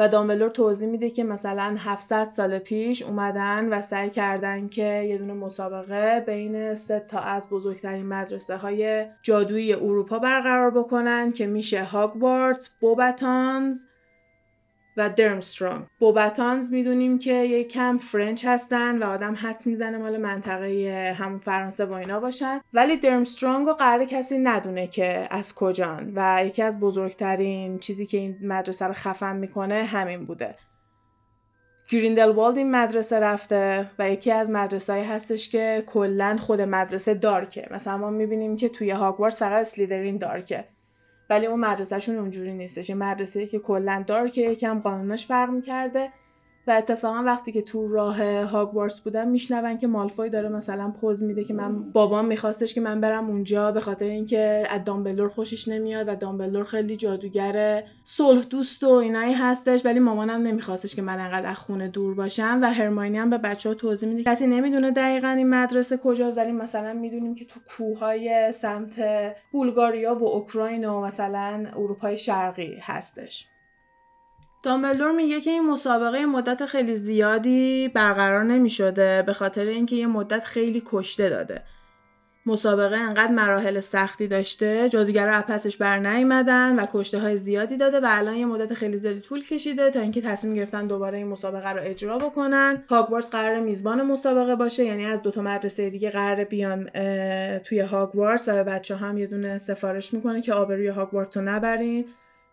S2: و دامبلور توضیح میده که مثلا 700 سال پیش اومدن و سعی کردن که یه دونه مسابقه بین سه تا از بزرگترین مدرسه های جادویی اروپا برقرار بکنن که میشه هاگوارت، بوبتانز و درمسترونگ. بوبتانز می‌دونیم که یه کم فرنچ هستن و آدم حد می‌زنه مال منطقه همون فرانسه و اینا باشن. ولی درمسترونگ رو قرار کسی ندونه که از کجان. و یکی از بزرگترین چیزی که این مدرسه رو خفن می‌کنه همین بوده. گریندلوالد این مدرسه رفته و یکی از مدرسه هستش که کلا خود مدرسه دارکه. مثلا ما می‌بینیم که توی هاگوارتس فقط اسلیدرین دارکه. ولی اون مدرسهشون اونجوری نیستش. یه مدرسه که کلا دارکه یکم قانوناش فرق می‌کرده. و اتفاقا وقتی که تو راه هاگوارتس بودم میشنون که مالفوی داره مثلا پوز میده که من بابام میخواستش که من برم اونجا به خاطر اینکه از دامبلور خوشش نمیاد و دامبلور خیلی جادوگر صلح دوست و اینایی هستش ولی مامانم نمیخواستش که من انقدر از خونه دور باشم و هرماینی هم به بچه ها توضیح میده. کسی نمی‌دونه دقیقا این مدرسه کجاست ولی مثلا می‌دونیم که تو کوههای سمت بولگاریا و اوکراین و مثلا اروپای شرقی هستش. دامبلدور میگه که این مسابقه مدت خیلی زیادی برقرار نمی شده به خاطر اینکه یه مدت خیلی کشته داده. مسابقه انقدر مراحل سختی داشته جادوگرا پسش بر نیومدن و کشته های زیادی داده و الان یه مدت خیلی زیادی طول کشیده تا اینکه تصمیم گرفتن دوباره این مسابقه رو اجرا بکنن هاگوارتس قرار میزبان مسابقه باشه یعنی از دو تا مدرسه دیگه قرار بیان توی هاگوارتس و به بچه هم یه دونه سفارش می‌کنه که آبروی هاگوارتس رو نبرین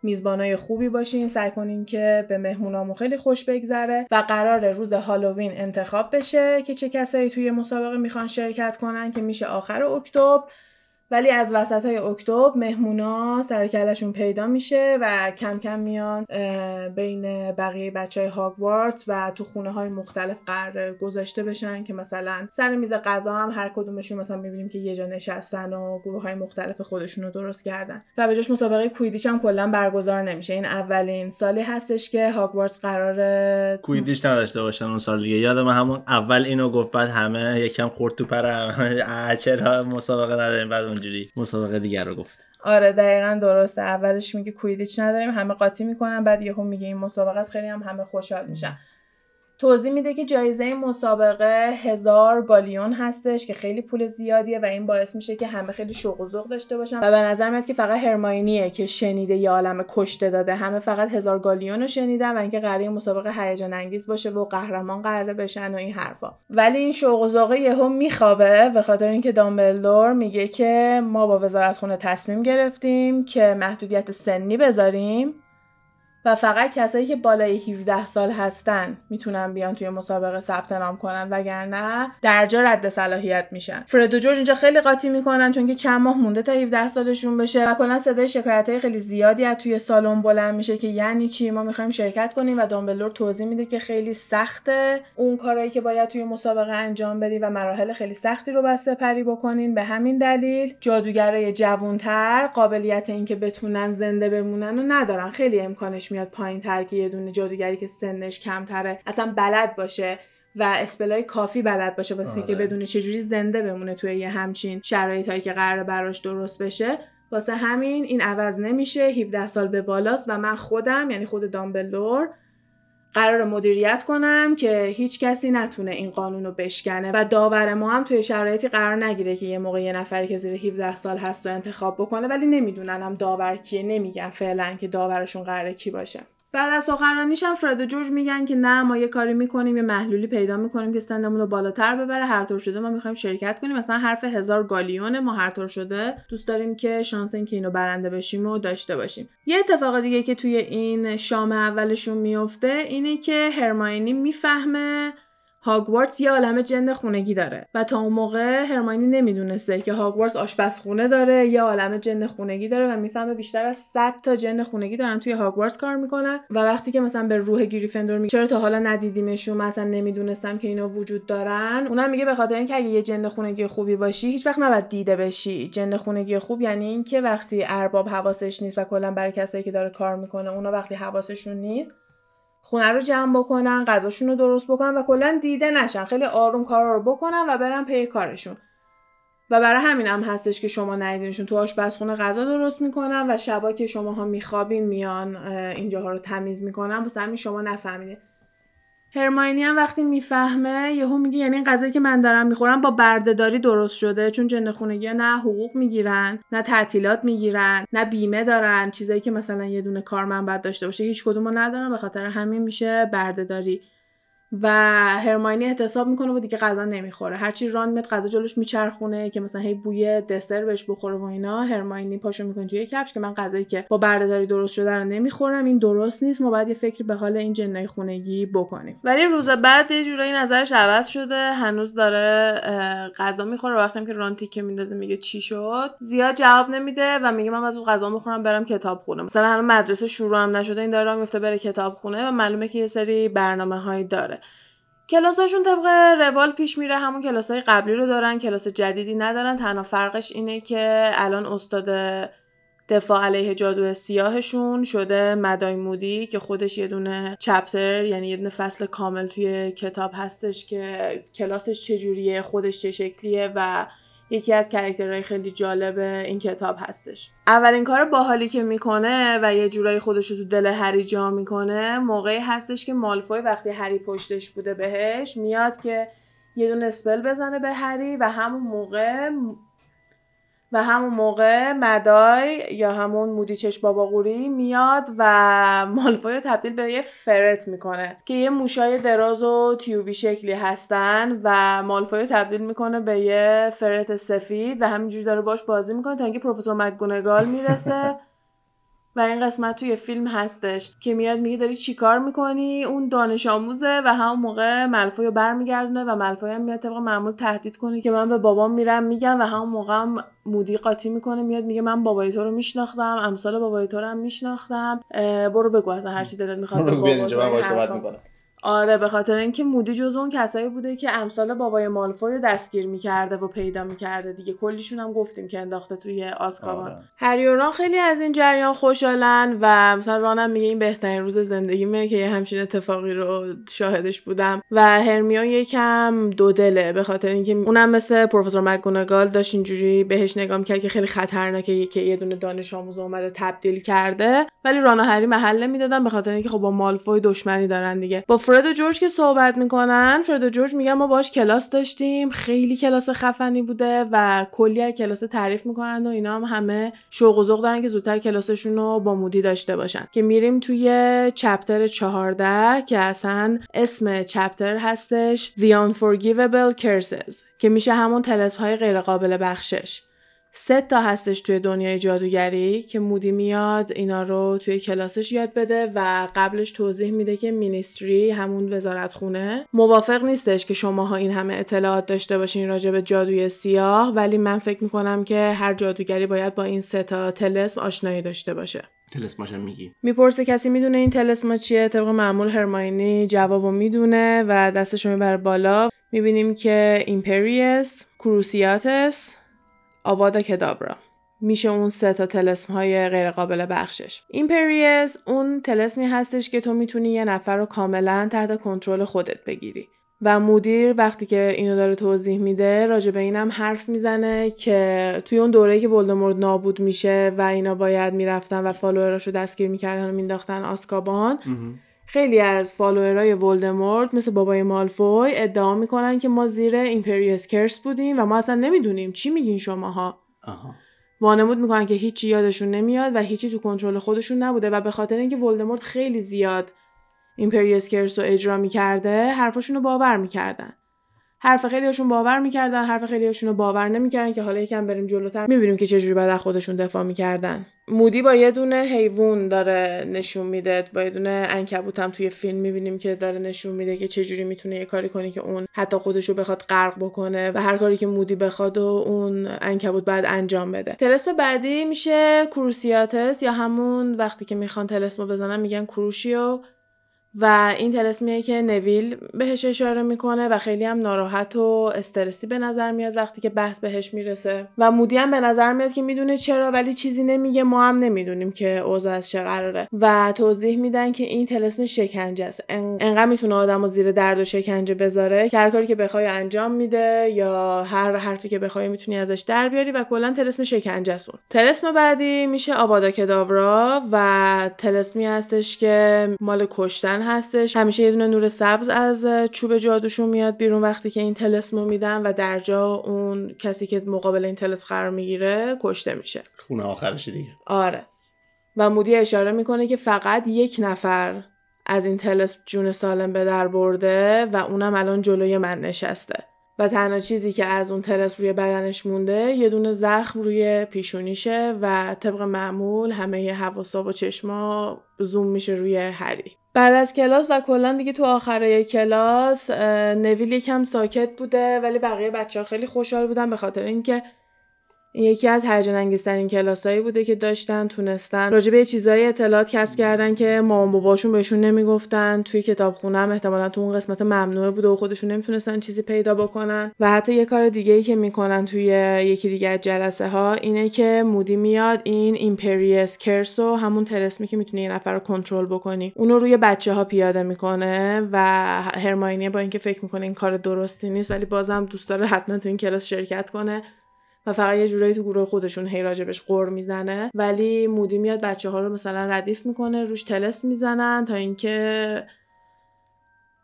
S2: میزبانای خوبی باشین. سعی کنین که به مهمونامون خیلی خوش بگذره و قرار روز هالووین انتخاب بشه که چه کسایی توی مسابقه می‌خوان شرکت کنن که میشه آخر اکتبر. ولی از وسط های اکتبر مهمونا سرکلشون پیدا میشه و کم کم میان بین بقیه بچه های هاگوارت و تو خونه های مختلف قرار گذاشته بشن که مثلا سر میز غذا هم هر کدومشون مثلا می‌بینیم که یه جا نشستن و گروه های مختلف خودشون رو درست کردن و به جاش مسابقه کویدیچ هم کلا برگزار نمیشه. این اولین سالی هستش که هاگوارتس قرار
S1: کویدیچ نداشته باشن اون سال دیگه. یادم همون اول اینو گفت بعد همه یکم خورد تو پر <laughs> چرا مسابقه نداریم؟ بعد اونجوری مسابقه دیگر رو گفت.
S2: آره دقیقا درسته. اولش میگه کویدیچ نداریم همه قاطی می‌کنن بعد یهو میگه این مسابقه است خیلی هم همه خوشحال میشن. توضیح میده که جایزه مسابقه هزار گالیون هستش که خیلی پول زیادیه و این باعث میشه که همه خیلی شوق و ذوق داشته باشن. و به نظر میاد که فقط هرماینیه که شنیده یه عالم کشته داده. همه فقط هزار گالیون رو شنیدن و اینکه قراره مسابقه هیجان انگیز باشه و قهرمان قراره بشن و این حرفا. ولی این شوق و ذوق یهو میخوابه به خاطر اینکه دامبلدور میگه که ما با وزارت خونه تصمیم گرفتیم که محدودیت سنی بذاریم. و فقط کسایی که بالای 17 سال هستن می‌تونن بیان توی مسابقه ثبت نام کنن وگرنه درجا رد صلاحیت میشن. فرد و جورج اینجا خیلی قاطی می‌کنن چون که چند ماه مونده تا 17 سالشون بشه و کلا صدای شکایت خیلی زیادی از توی سالن بلند میشه که یعنی چی؟ ما می‌خوایم شرکت کنیم و دامبلور توضیح میده که خیلی سخته اون کارهایی که باید توی مسابقه انجام بدی و مراحل خیلی سختی رو بس سپری بکنین. به همین دلیل جادوگرای جوانتر قابلیت اینکه بتونن زنده بمونن و ندارن. خیلی امکانش میاد پایین تر که یه دونه جادوگری که سنش کمتره. اصلا بلد باشه و اسپلای کافی بلد باشه واسه که بدونه چجوری زنده بمونه توی یه همچین شرایط هایی که قرار براش درست بشه. واسه همین این عوض نمیشه. 17 سال به بالاست و من خودم یعنی خود دامبلور قرار مدیریت کنم که هیچ کسی نتونه این قانون رو بشکنه و داور ما هم توی شرایطی قرار نگیره که یه موقع یه نفری که زیر 17 سال هست و انتخاب بکنه ولی نمی‌دونن هم داور کیه نمیگن فعلا که داورشون قراره کی باشه. بعد از سخنرانیش هم فرد و جورج میگن که نه ما یه کاری می‌کنیم یه محلولی پیدا می‌کنیم که سنمون رو بالاتر ببره. هر طور شده ما می‌خوایم شرکت کنیم. مثلا حرف هزار گالیون ما هر طور شده دوست داریم که شانس اینکه اینو برنده بشیم و داشته باشیم. یه اتفاق دیگه که توی این شام اولشون میفته اینه که هرماینی می‌فهمه هاگوارتس یه عالم جن خونگی داره و تا اون موقع هرماینی نمی‌دونسته که هاگوارتس آشپزخونه داره یه عالم جن خونگی داره و می‌فهمه بیشتر از 100 تا جن خونگی دارن توی هاگوارتس کار می‌کنن و وقتی که مثلا به روح گریفندور میگه چرا تا حالا ندیدیمشون؟ مثلا نمی‌دونستم که اینا وجود دارن. اونم میگه به خاطر اینکه اگه یه جن خونگی خوبی باشی هیچ وقت نباید دیده بشی. جن خونگی خوب یعنی اینکه وقتی ارباب حواسش نیست و کلا برای کسایی که داره کار می‌کنه اونا وقتی حواسشون نیست خونه رو جمع بکنن غذاشون رو درست بکنن و کلا دیده نشن. خیلی آروم کارا رو بکنن و برن پی کارشون. و برای همین هم هستش که شما ندیدینشون تو آشپزخونه غذا درست می‌کنن و شبا که شما ها میخوابین میان اینجاها رو تمیز می‌کنن واسه همین شما نفهمیدین هرماینی هم وقتی می‌فهمه یهو میگه یعنی این غذایی که من دارم می‌خورم با بردهداری درست شده چون جن خونگی نه حقوق می‌گیرن نه تعطیلات می‌گیرن نه بیمه دارن چیزایی که مثلا یه دونه کارمند باید داشته باشه هیچ کدومو ندارن به خاطر همین میشه بردهداری. و هرماینی احتساب می‌کنه و دیگه غذا نمی‌خوره. هرچی ران میاد غذا جلوش میچرخونه که مثلا هی بوی دسر بهش بخوره و اینا. هرماینی پاشو می‌کنه توی کفش که من غذایی که با بردهداری درست شده رو نمی‌خورم. این درست نیست. ما باید یه فکری به حال این جنای خونگی بکنیم. ولی روز بعد یه جورایی نظرش عوض شده. هنوز داره غذا می‌خوره. وقتی که ران تیکه میندازه میگه چی شد. زیاد جواب نمیده و میگه من از اون غذا می‌خورم برم کتاب خونه مثلا همه مدرسه شروع هم نشده. این داره میفته بره کتاب خونه و معلومه که یه سری برنامه هایی داره. کلاساشون طبق روال پیش میره همون کلاسای قبلی رو دارن کلاس جدیدی ندارن. تنها فرقش اینه که الان استاد دفاع علیه جادو سیاهشون شده مدای مودی که خودش یه دونه چپتر یعنی یه دونه فصل کامل توی کتاب هستش که کلاسش چجوریه خودش چه شکلیه و یکی از کرکترهای خیلی جالب این کتاب هستش. اولین کار باحالی که می‌کنه و یه جورایی خودش رو تو دل هری جا می‌کنه موقعی هستش که مالفوی وقتی هری پشتش بوده بهش میاد که یه دونه اسپل بزنه به هری و همون موقع و همون موقع مدای یا همون مودیچش باباغوری میاد و مالفوی رو تبدیل به یه فرت می‌کنه که یه موشای دراز و تیوبی شکلی هستن و مالفوی رو تبدیل می‌کنه به یه فرت سفید و همینجوری داره باش بازی می‌کنه تا اینکه پروفسور مکگونگال می‌رسه. <laughs> و این قسمت توی فیلم هستش که میاد میگه داری چیکار می‌کنی؟ اون دانش آموزه و همون موقع ملفوی رو برمیگردونه و ملفوی هم میاد طبق معمول تهدید کنه که من به بابام میرم میگم و همون موقع هم مودی قاطی می‌کنه میاد میگه من بابای تو رو میشناختم امثال بابای تو رو هم میشناختم. برو بگو اصلا هر چی دلت می‌خواد بابا آره به خاطر اینکه مودی جز اون کسایی بوده که امثال بابای مالفوی رو دستگیر می‌کرده و پیدا می‌کرده دیگه. کلیشون هم گفتیم که انداخته توی آسکابان آره. هری و ران خیلی از این جریان خوشحالن و مثلا رانم میگه این بهترین روز زندگیمه که یه همچین اتفاقی رو شاهدش بودم. و هرمیون یکم دو دله به خاطر اینکه اونم مثل پروفسور مکگوناگال داشت اینجوری بهش نگاه می‌کرد که خیلی خطرناکه که یه دونه دانش آموز اومده تبدیل کرده. ولی رانا هری محل نمی‌دادن به خاطر اینکه خب با مالفوی دشمنی دارن دیگه. با فرد و جورج که صحبت می‌کنن فرد و جورج میگن ما باش کلاس داشتیم خیلی کلاس خفنی بوده و کلی از کلاس تعریف می‌کنن و اینا هم همه شوق و ذوق دارن که زودتر کلاسشون رو با مودی داشته باشن. که میریم توی چپتر 14 که اصلا اسم چپتر هستش The Unforgivable Curses که میشه همون تلسم های غیر قابل بخشش. سه تا هستش توی دنیای جادوگری که مودی میاد اینا رو توی کلاسش یاد بده و قبلش توضیح میده که مینیستری همون وزارت خونه موافق نیستش که شماها این همه اطلاعات داشته باشین راجع به جادوی سیاه ولی من فکر می‌کنم که هر جادوگری باید با این سه تا تلسم آشنایی داشته باشه.
S1: طلسماشم میگی؟
S2: می‌پرسه کسی می‌دونه این طلسما چیه؟ طبق معمول هرماینی جوابو می‌دونه و دستشو می‌بره بالا. می‌بینیم که Imperius Cruciatus Avada Kedavra میشه اون سه تا طلسم های غیر قابل بخشش Imperius اون طلسمی هستش که تو می‌تونی یه نفر رو کاملا تحت کنترل خودت بگیری. و مودی وقتی که اینو داره توضیح میده راجع به اینم حرف می‌زنه که توی اون دوره که ولدمورت نابود میشه و اینا باید می‌رفتن و follower اشو دستگیر می‌کردن و مینداختن آزکابان خیلی از follower ای ولدمورت مثل بابای مالفوی ادعا می‌کنن که ما زیر Imperius Curse بودیم و ما اصلا نمی‌دونیم چی میگین شماها.
S1: آها.
S2: وانمود می‌کنن که هیچی یادشون نمیاد و هیچی تو کنترل خودشون نبوده و به خاطر اینکه ولدمورت خیلی زیاد Imperius Curse رو اجرا می‌کرده حرفاشون رو باور می‌کردن. حرف خیلیشون باور می‌کردن حرف خیلیشون رو باور نمی‌کردن که حالا یکم بریم جلوتر می‌بینیم که چجوری بعد از خودشون دفاع می‌کردن. مودی با یه دونه حیوان داره نشون میده با یه دونه عنکبوت هم توی فیلم می‌بینیم که داره نشون میده که چجوری می‌تونه یه کاری کنه که اون حتی خودشو بخواد غرق بکنه و هر کاری که مودی بخواد و اون عنکبوت بعد انجام بده. طلسم بعدی میشه کروسیاتس یا همون وقتی که می‌خوان تلسمو بزنن میگن کروشیو. و این تلسمیه که نویل بهش اشاره می‌کنه و خیلی هم ناراحت و استرسی به نظر میاد وقتی که بحث بهش می‌رسه. و مودی هم به نظر میاد که می‌دونه چرا ولی چیزی نمیگه. ما هم نمی‌دونیم که اوضاع از چه قراره. و توضیح میدن که این تلسم شکنجه است. انقدر می‌تونه آدم زیر درد و شکنجه بذاره که هر کاری که بخوای انجام میده یا هر حرفی که بخوای می‌تونی ازش در بیاری و کلا تلسم شکنجه سون تلسم بعدی میشه آبادا کداورا و تلسمی هستش که مال کشتن هستش. همیشه یه دونه نور سبز از چوب جادوشون میاد بیرون وقتی که این تلسمو میدن و در جا اون کسی که مقابل این تلسم قرار می‌گیره کشته میشه.
S1: خونه آخرش دیگه.
S2: آره. و مودی اشاره می‌کنه که فقط یک نفر از این تلسم جون سالم به در برده و اونم الان جلوی من نشسته. و تنها چیزی که از اون تلس روی بدنش مونده یه دونه زخم روی پیشونیشه و طبق معمول همه حواسا و چشما زوم میشه روی هری. بعد از کلاس و کلا دیگه تو آخره کلاس نویل یکم ساکت بوده ولی بقیه بچه ها خیلی خوشحال بودن به خاطر اینکه این یکی از هیجان انگیزترین کلاسایی بوده که داشتن تونستن. راجع به چیزایی اطلاعات کسب کردن که مامان باباشون بهشون نمی‌گفتن. توی کتابخونه هم احتمالا تو اون قسمت ممنوعه بوده و خودشون نمی‌تونستن چیزی پیدا بکنن. و حتی یه کار دیگه ای که می‌کنن توی یکی دیگه از جلسه ها اینه که مودی میاد این Imperius Curse و همون طلسمی که می‌تونی یه نفر رو کنترل بکنی. اونو روی بچه ها پیاده می‌کنه و هرماینی با اینکه فکر می‌کنه این کار درستی نیست ولی بازم دوست داره حتما تو این کلاس شرکت کنه. و فقط یه جورایی تو گروه خودشون هی راجبش قور می‌زنه. ولی مودی میاد بچه ها رو مثلا ردیف می‌کنه روش تلس می‌زنن تا اینکه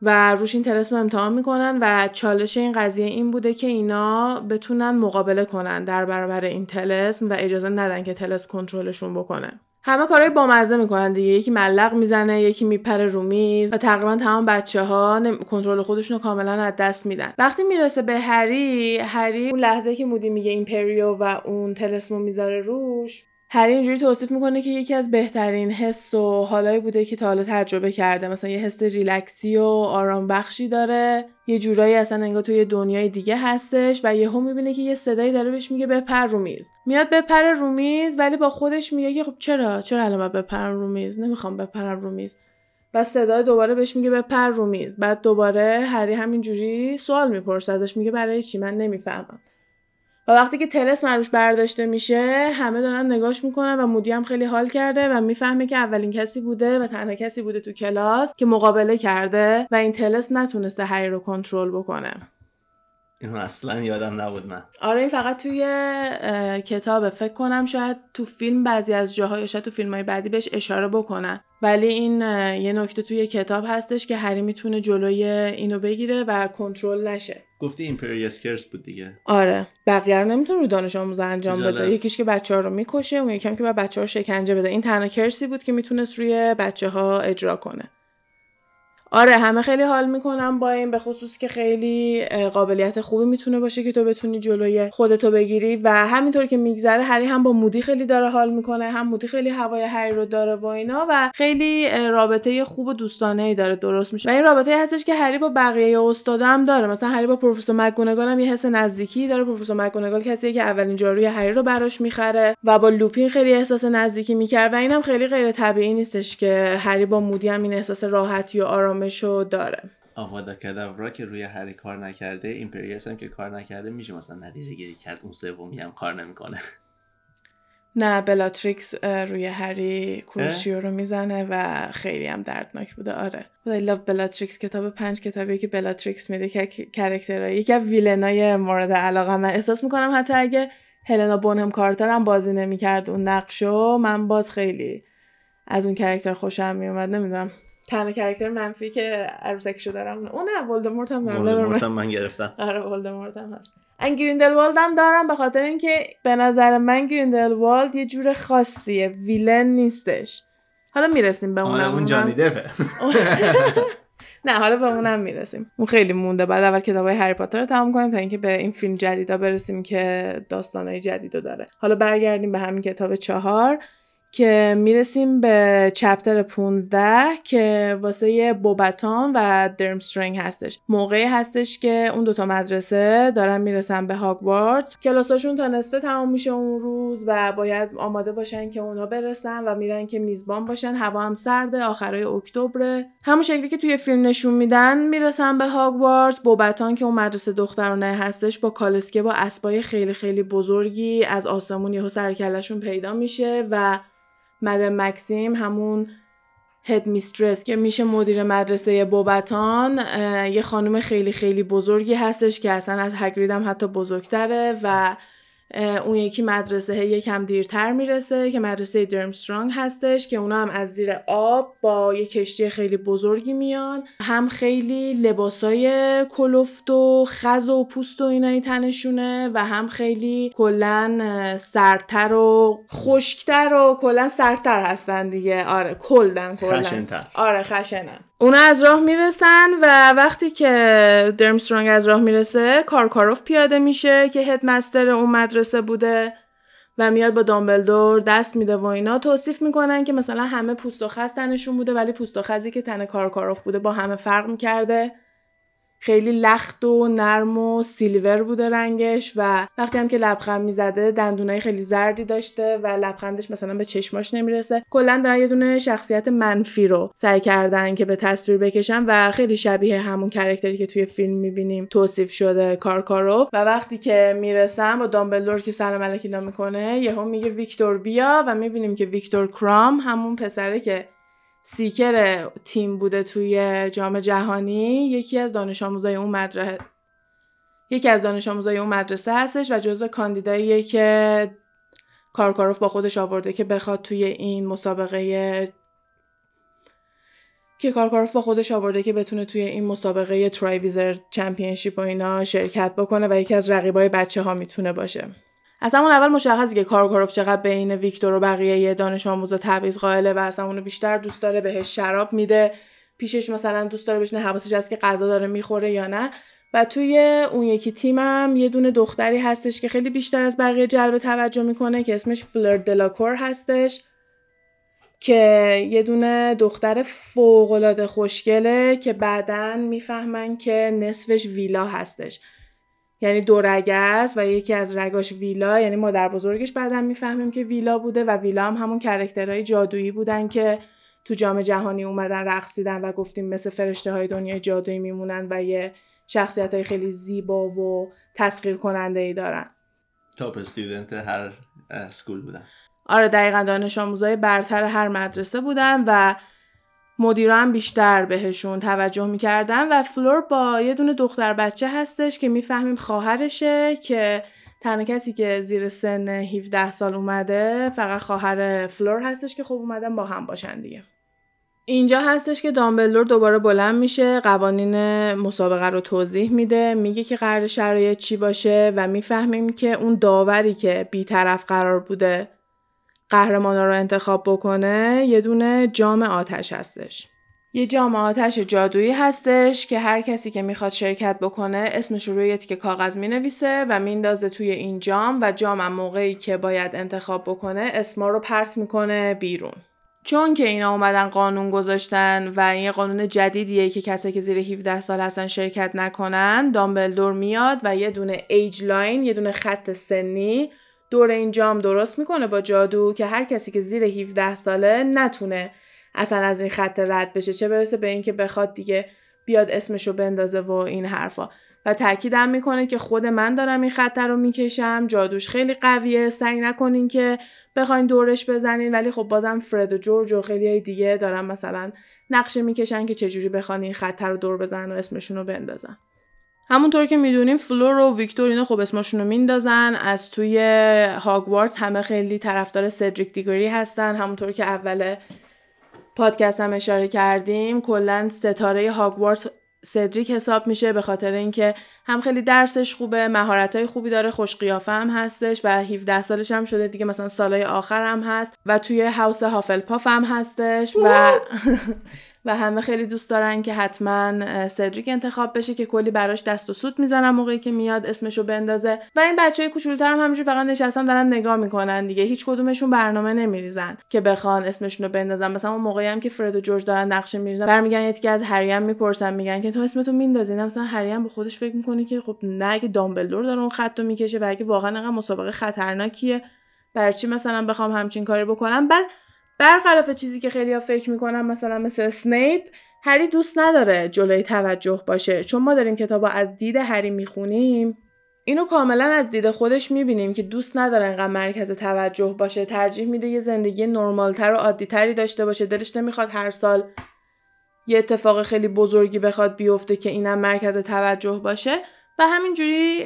S2: و روش این تلسم امتحان می‌کنن و چالش این قضیه این بوده که اینا بتونن مقابله کنن در برابر این تلسم و اجازه ندن که تلسم کنترلشون بکنه. همه کارهای بامزه می‌کنن دیگه. یکی ملق می‌زنه یکی میپره رو میز و تقریبا تمام بچه ها کنترل خودشون رو کاملا از دست میدن. وقتی می‌رسه به هری هری اون لحظه که مودی میگه ایمپریو و اون تلسمو می‌ذاره روش هری اینجوری توصیف می‌کنه که یکی از بهترین حس و حالایی بوده که تا حالا تجربه کرده. مثلا یه حس ریلکسی و آرام بخشی داره. یه جورایی اصلا انگار توی دنیای دیگه هستش و یهو می‌بینه که یه صدایی داره بهش میگه بپر رو میز. میاد بپر رو میز ولی با خودش میگه که خب چرا؟ چرا الان باید بپرم رو میز؟ نمی‌خوام بپرم رو میز. بعد صدا دوباره بهش میگه بپر رو میز. بعد دوباره هری همینجوری سوال می‌پرسه ازش میگه برای چی؟ من نمی‌فهمم. و وقتی که تلس مروش برداشته میشه همه دارن نگاش می‌کنن و مودی هم خیلی حال کرده و می‌فهمه که اولین کسی بوده و تنها کسی بوده تو کلاس که مقابله کرده و این تلس نتونسته هری رو کنترل بکنه.
S1: اینو اصلا یادم نبود من.
S2: آره این فقط توی کتابه. فکر کنم شاید تو فیلم بعضی از جاها یا شاید تو فیلم های بعدی بهش اشاره بکنن. ولی این یه نکته توی کتاب هستش که هری می‌تونه جلوی اینو بگیره و کنترل نشه.
S1: گفتی Imperius Curse بود دیگه.
S2: آره. بقیه رو نمی‌تونه رو دانش آموز انجام بده. یکیش که بچه ها رو می‌کشه اون یکیم که بعد بچه ها رو شکنجه بده. این تنها curse ی بود که می‌تونست روی بچه ها اجرا کنه. آره همه خیلی حال می‌کنم با این به خصوص که خیلی قابلیت خوبی می‌تونه باشه که تو بتونی جلوی خودتو بگیری و همینطور که میگذره هری هم با مودی خیلی داره حال می‌کنه هم مودی خیلی هوای هری رو داره و اینا و خیلی رابطه خوب و دوستانه ای داره درست میشه. و این رابطه هستش که هری با بقیه استادا هم داره. مثلا هری با پروفسور مکگونگال هم یه حس نزدیکی داره. پروفسور مکگونگال کسیه که اولین جاروی هری رو براش می‌خره و با لوپین خیلی احساس نزدیکی می‌کرد و اینم خیلی غیر طبیعی نیستش که هری با مودی هم این احساس راحتی و آرامش رو داره.
S1: Avada Kedavra که روی هری کار نکرده Imperius هم که کار نکرده میشه مثلا نتیجه گیری کرد اون سومی هم کار نمی‌کنه. <laughs>
S2: نه بلاتریکس روی هری Crucio رو می‌زنه و خیلی هم دردناک بوده. آره. I love بلاتریکس کتاب پنج کتابی که بلاتریکس میده که character هایی یکی از villain ای مورد علاقه من. احساس می‌کنم حتی اگه هلنا بونهام کارتر هم بازی نمی‌کرد اون نقشو من باز خیلی از اون character خوشم میومد نمی‌دونم. تنها character منفی که عروسکشو دارم. اون نه ولدمورت هم
S1: دارم من گرفتم.
S2: آره ولدمورت هم هست. ان گریندلوالد هم دارم به خاطر اینکه به نظر من گریندلوالد یه جور خاصیه. villain نیستش. حالا می‌رسیم به اونم.
S1: آره اون جانی دپه <laughs>
S2: نه حالا به اونم می‌رسیم. اون خیلی مونده. بعد اول کتاب های هری پاتر رو تمام کنیم تا اینکه به این فیلم جدیدا برسیم که داستانهای جدیدو داره. حالا برگردیم به همین کتاب چهار. که می‌رسیم به چپتر 15 که واسه بوبتان و درمسترنگ هستش. موقعی هستش که اون دوتا مدرسه دارن می‌رسن به هاگوارتس کلاساشون تا نصفه تمام میشه اون روز و باید آماده باشن که اونا برسن و میرن که میزبان باشن. هوا هم سرده آخرای اکتبر همون شکلی که توی فیلم نشون میدن می‌رسن به هاگوارتس بوبتان که اون مدرسه دخترانه هستش با کالسکه با اسبای خیلی خیلی بزرگی از آسمون یهو سرکلشون پیدا میشه و مدم مکسیم همون هد میسترس که میشه مدیر مدرسه بوبتان یه خانم خیلی خیلی بزرگی هستش که اصلا از هگرید هم حتی بزرگتره و اون یکی مدرسه یکم دیرتر می‌رسه که مدرسه درمسترانگ هستش که اونا هم از زیر آب با یه کشتی خیلی بزرگی میان. هم خیلی لباسای کلفت و خز و پوست و اینایی تنشونه و هم خیلی کلا سرتر و خشکتر و کلا سرتر هستن دیگه. آره کلدن کلا آره خشنن اونا از راه می‌رسن و وقتی که درمسترانگ از راه می‌رسه کارکاروف پیاده میشه که هدمستر اون مدرسه بوده و میاد با دامبلدور دست میده و اینا. توصیف می‌کنن که مثلا همه پوست و خز تنشون بوده ولی پوست و خزی که تن کارکاروف بوده با همه فرق می‌کرده. خیلی لخت و نرم و سیلور بوده رنگش و وقتی هم که لبخند می‌زده دندونای خیلی زردی داشته و لبخندش مثلا به چشماش نمی‌رسه. کلا در یه دونه شخصیت منفی رو سعی کردن که به تصویر بکشن و خیلی شبیه همون کرکتری که توی فیلم می‌بینیم توصیف شده کارکاروف. و وقتی که می‌رسن با دامبلدور که سلام علیکی می‌کنه یهو میگه ویکتور بیا و می‌بینیم که ویکتور کرام همون پسره که seeker تیم بوده توی جام جهانی. یکی از دانش آموزای اون مدرسه یکی از دانش آموزای اون مدرسه هستش و جزء کاندیداییه که کارکاروف با خودش آورده که بخواد توی این مسابقه که کارکاروف با خودش آورده که بتونه توی این مسابقه Triwizard Championship و اینا شرکت بکنه و یکی از رقیبای بچه ها می‌تونه باشه. از همون اول مشخصه که کارکاروف چقدر بین ویکتور و بقیه دانش آموزا تبعیض قائله و اصلا اونو بیشتر دوست داره بهش شراب میده. پیشش مثلا دوست داره بشنه حواسش هست که غذا داره می‌خوره یا نه. و توی اون یکی تیمم یه دونه دختری هستش که خیلی بیشتر از بقیه جلب توجه می‌کنه که اسمش فلر دلاکور هستش که یه دونه دختر فوقالعاده خوشگله که بعدا می‌فهمن که نصفش ویلا هستش. یعنی دو رگه است و یکی از رگاش ویلا یعنی مادر بزرگش بعدا می‌فهمیم که ویلا بوده و ویلا هم همون کرکترهای جادویی بودن که تو جام جهانی اومدن رقصیدن و گفتیم مثل فرشته های دنیای جادویی میمونن و یه شخصیت های خیلی زیبا و تسخیر کننده ای دارن.
S1: top student هر school بودن.
S2: آره دقیقا دانش آموزای برتر هر مدرسه بودن و مدیران بیشتر بهشون توجه می‌کردن و فلور با یه دونه دختر بچه هستش که می‌فهمیم خواهرشه که تنها کسی که زیر سن 17 سال اومده فقط خواهر فلور هستش که خوب اومدن با هم باشن دیگه. اینجا هستش که دامبلور دوباره بلند میشه قوانین مسابقه رو توضیح میده میگه که قرار شرایط چی باشه و می‌فهمیم که اون داوری که بیطرف قرار بوده قهرمانا رو انتخاب بکنه یه دونه جام آتش هستش. یه جام آتش جادویی هستش که هر کسی که می‌خواد شرکت بکنه اسمش رو روی تیکه کاغذ می‌نویسه و میندازه توی این جام و جام موقعی که باید انتخاب بکنه اسما رو پرت می‌کنه بیرون. چون که اینا اومدن قانون گذاشتن و یه قانون جدیدیه که کسایی که زیر 17 سال هستن شرکت نکنن دامبلدور میاد و یه دونه ایج لاین یه دونه خط سنی دور این جام درست می‌کنه با جادو که هر کسی که زیر 17 ساله نتونه اصلا از این خط رد بشه. چه برسه به اینکه بخواد دیگه بیاد اسمشو بندازه و این حرفا. و تاکیدم می‌کنه که خود من دارم این خط رو می‌کشم. جادوش خیلی قویه. سعی نکنین که بخواین دورش بزنین. ولی خب بازم فرد و جورج و خیلی های دیگه دارن مثلا نقشه می‌کشن که چجوری بخوان این خط رو دور بزنن و اسمشون رو بندازن. همونطور که می‌دونیم فلور و ویکتور اینا خب اسمشون رو میندازن. از توی هاگوارتس همه خیلی طرفدار سدریک دیگری هستن. همونطور که اول پادکست هم اشاره کردیم کلا ستاره هاگوارتس سدریک حساب میشه به خاطر اینکه هم خیلی درسش خوبه مهارت خوبی داره خوش قیافه هم هستش و 17 سالش هم شده دیگه مثلا سالهای آخر هم هست و توی house هافلپاف هم هستش و <laughs> و همه خیلی دوست دارن که حتما سدریک انتخاب بشه که کلی براش دست و سوت می‌زنن موقعی که میاد اسمشو بندازه. و این بچه کوچولتر هم همینجوری فقط نشستن دارن نگاه می‌کنن دیگه. هیچ کدومشون برنامه نمیریزن که بخوان اسمشون رو بندازن. مثلا اون موقعی هم که فرد و جورج دارن نقشه میریزن برمیگن یکی از هریم می‌پرسن میگن که تو اسمتو میندازی؟ مثلا هریم به خودش فکر می‌کنه که خب نه اگه دامبلدور داره اون خطو می‌کشه و اگه واقعا انقدر مسابقه خطرناکیه برای چی مثلا بخوام همچین کاری بکنم؟ بعد برخلاف چیزی که خیلی ها فکر می‌کنن مثلا مثل سنیپ هری دوست نداره جلوی توجه باشه چون ما داریم کتابا از دید هری می‌خونیم. اینو کاملا از دید خودش می‌بینیم که دوست نداره انقدر مرکز توجه باشه. ترجیح میده یه زندگی نرمالتر و عادیتری داشته باشه. دلش نمی‌خواد هر سال یه اتفاق خیلی بزرگی بخواد بیفته که اینم مرکز توجه باشه. و همینجوری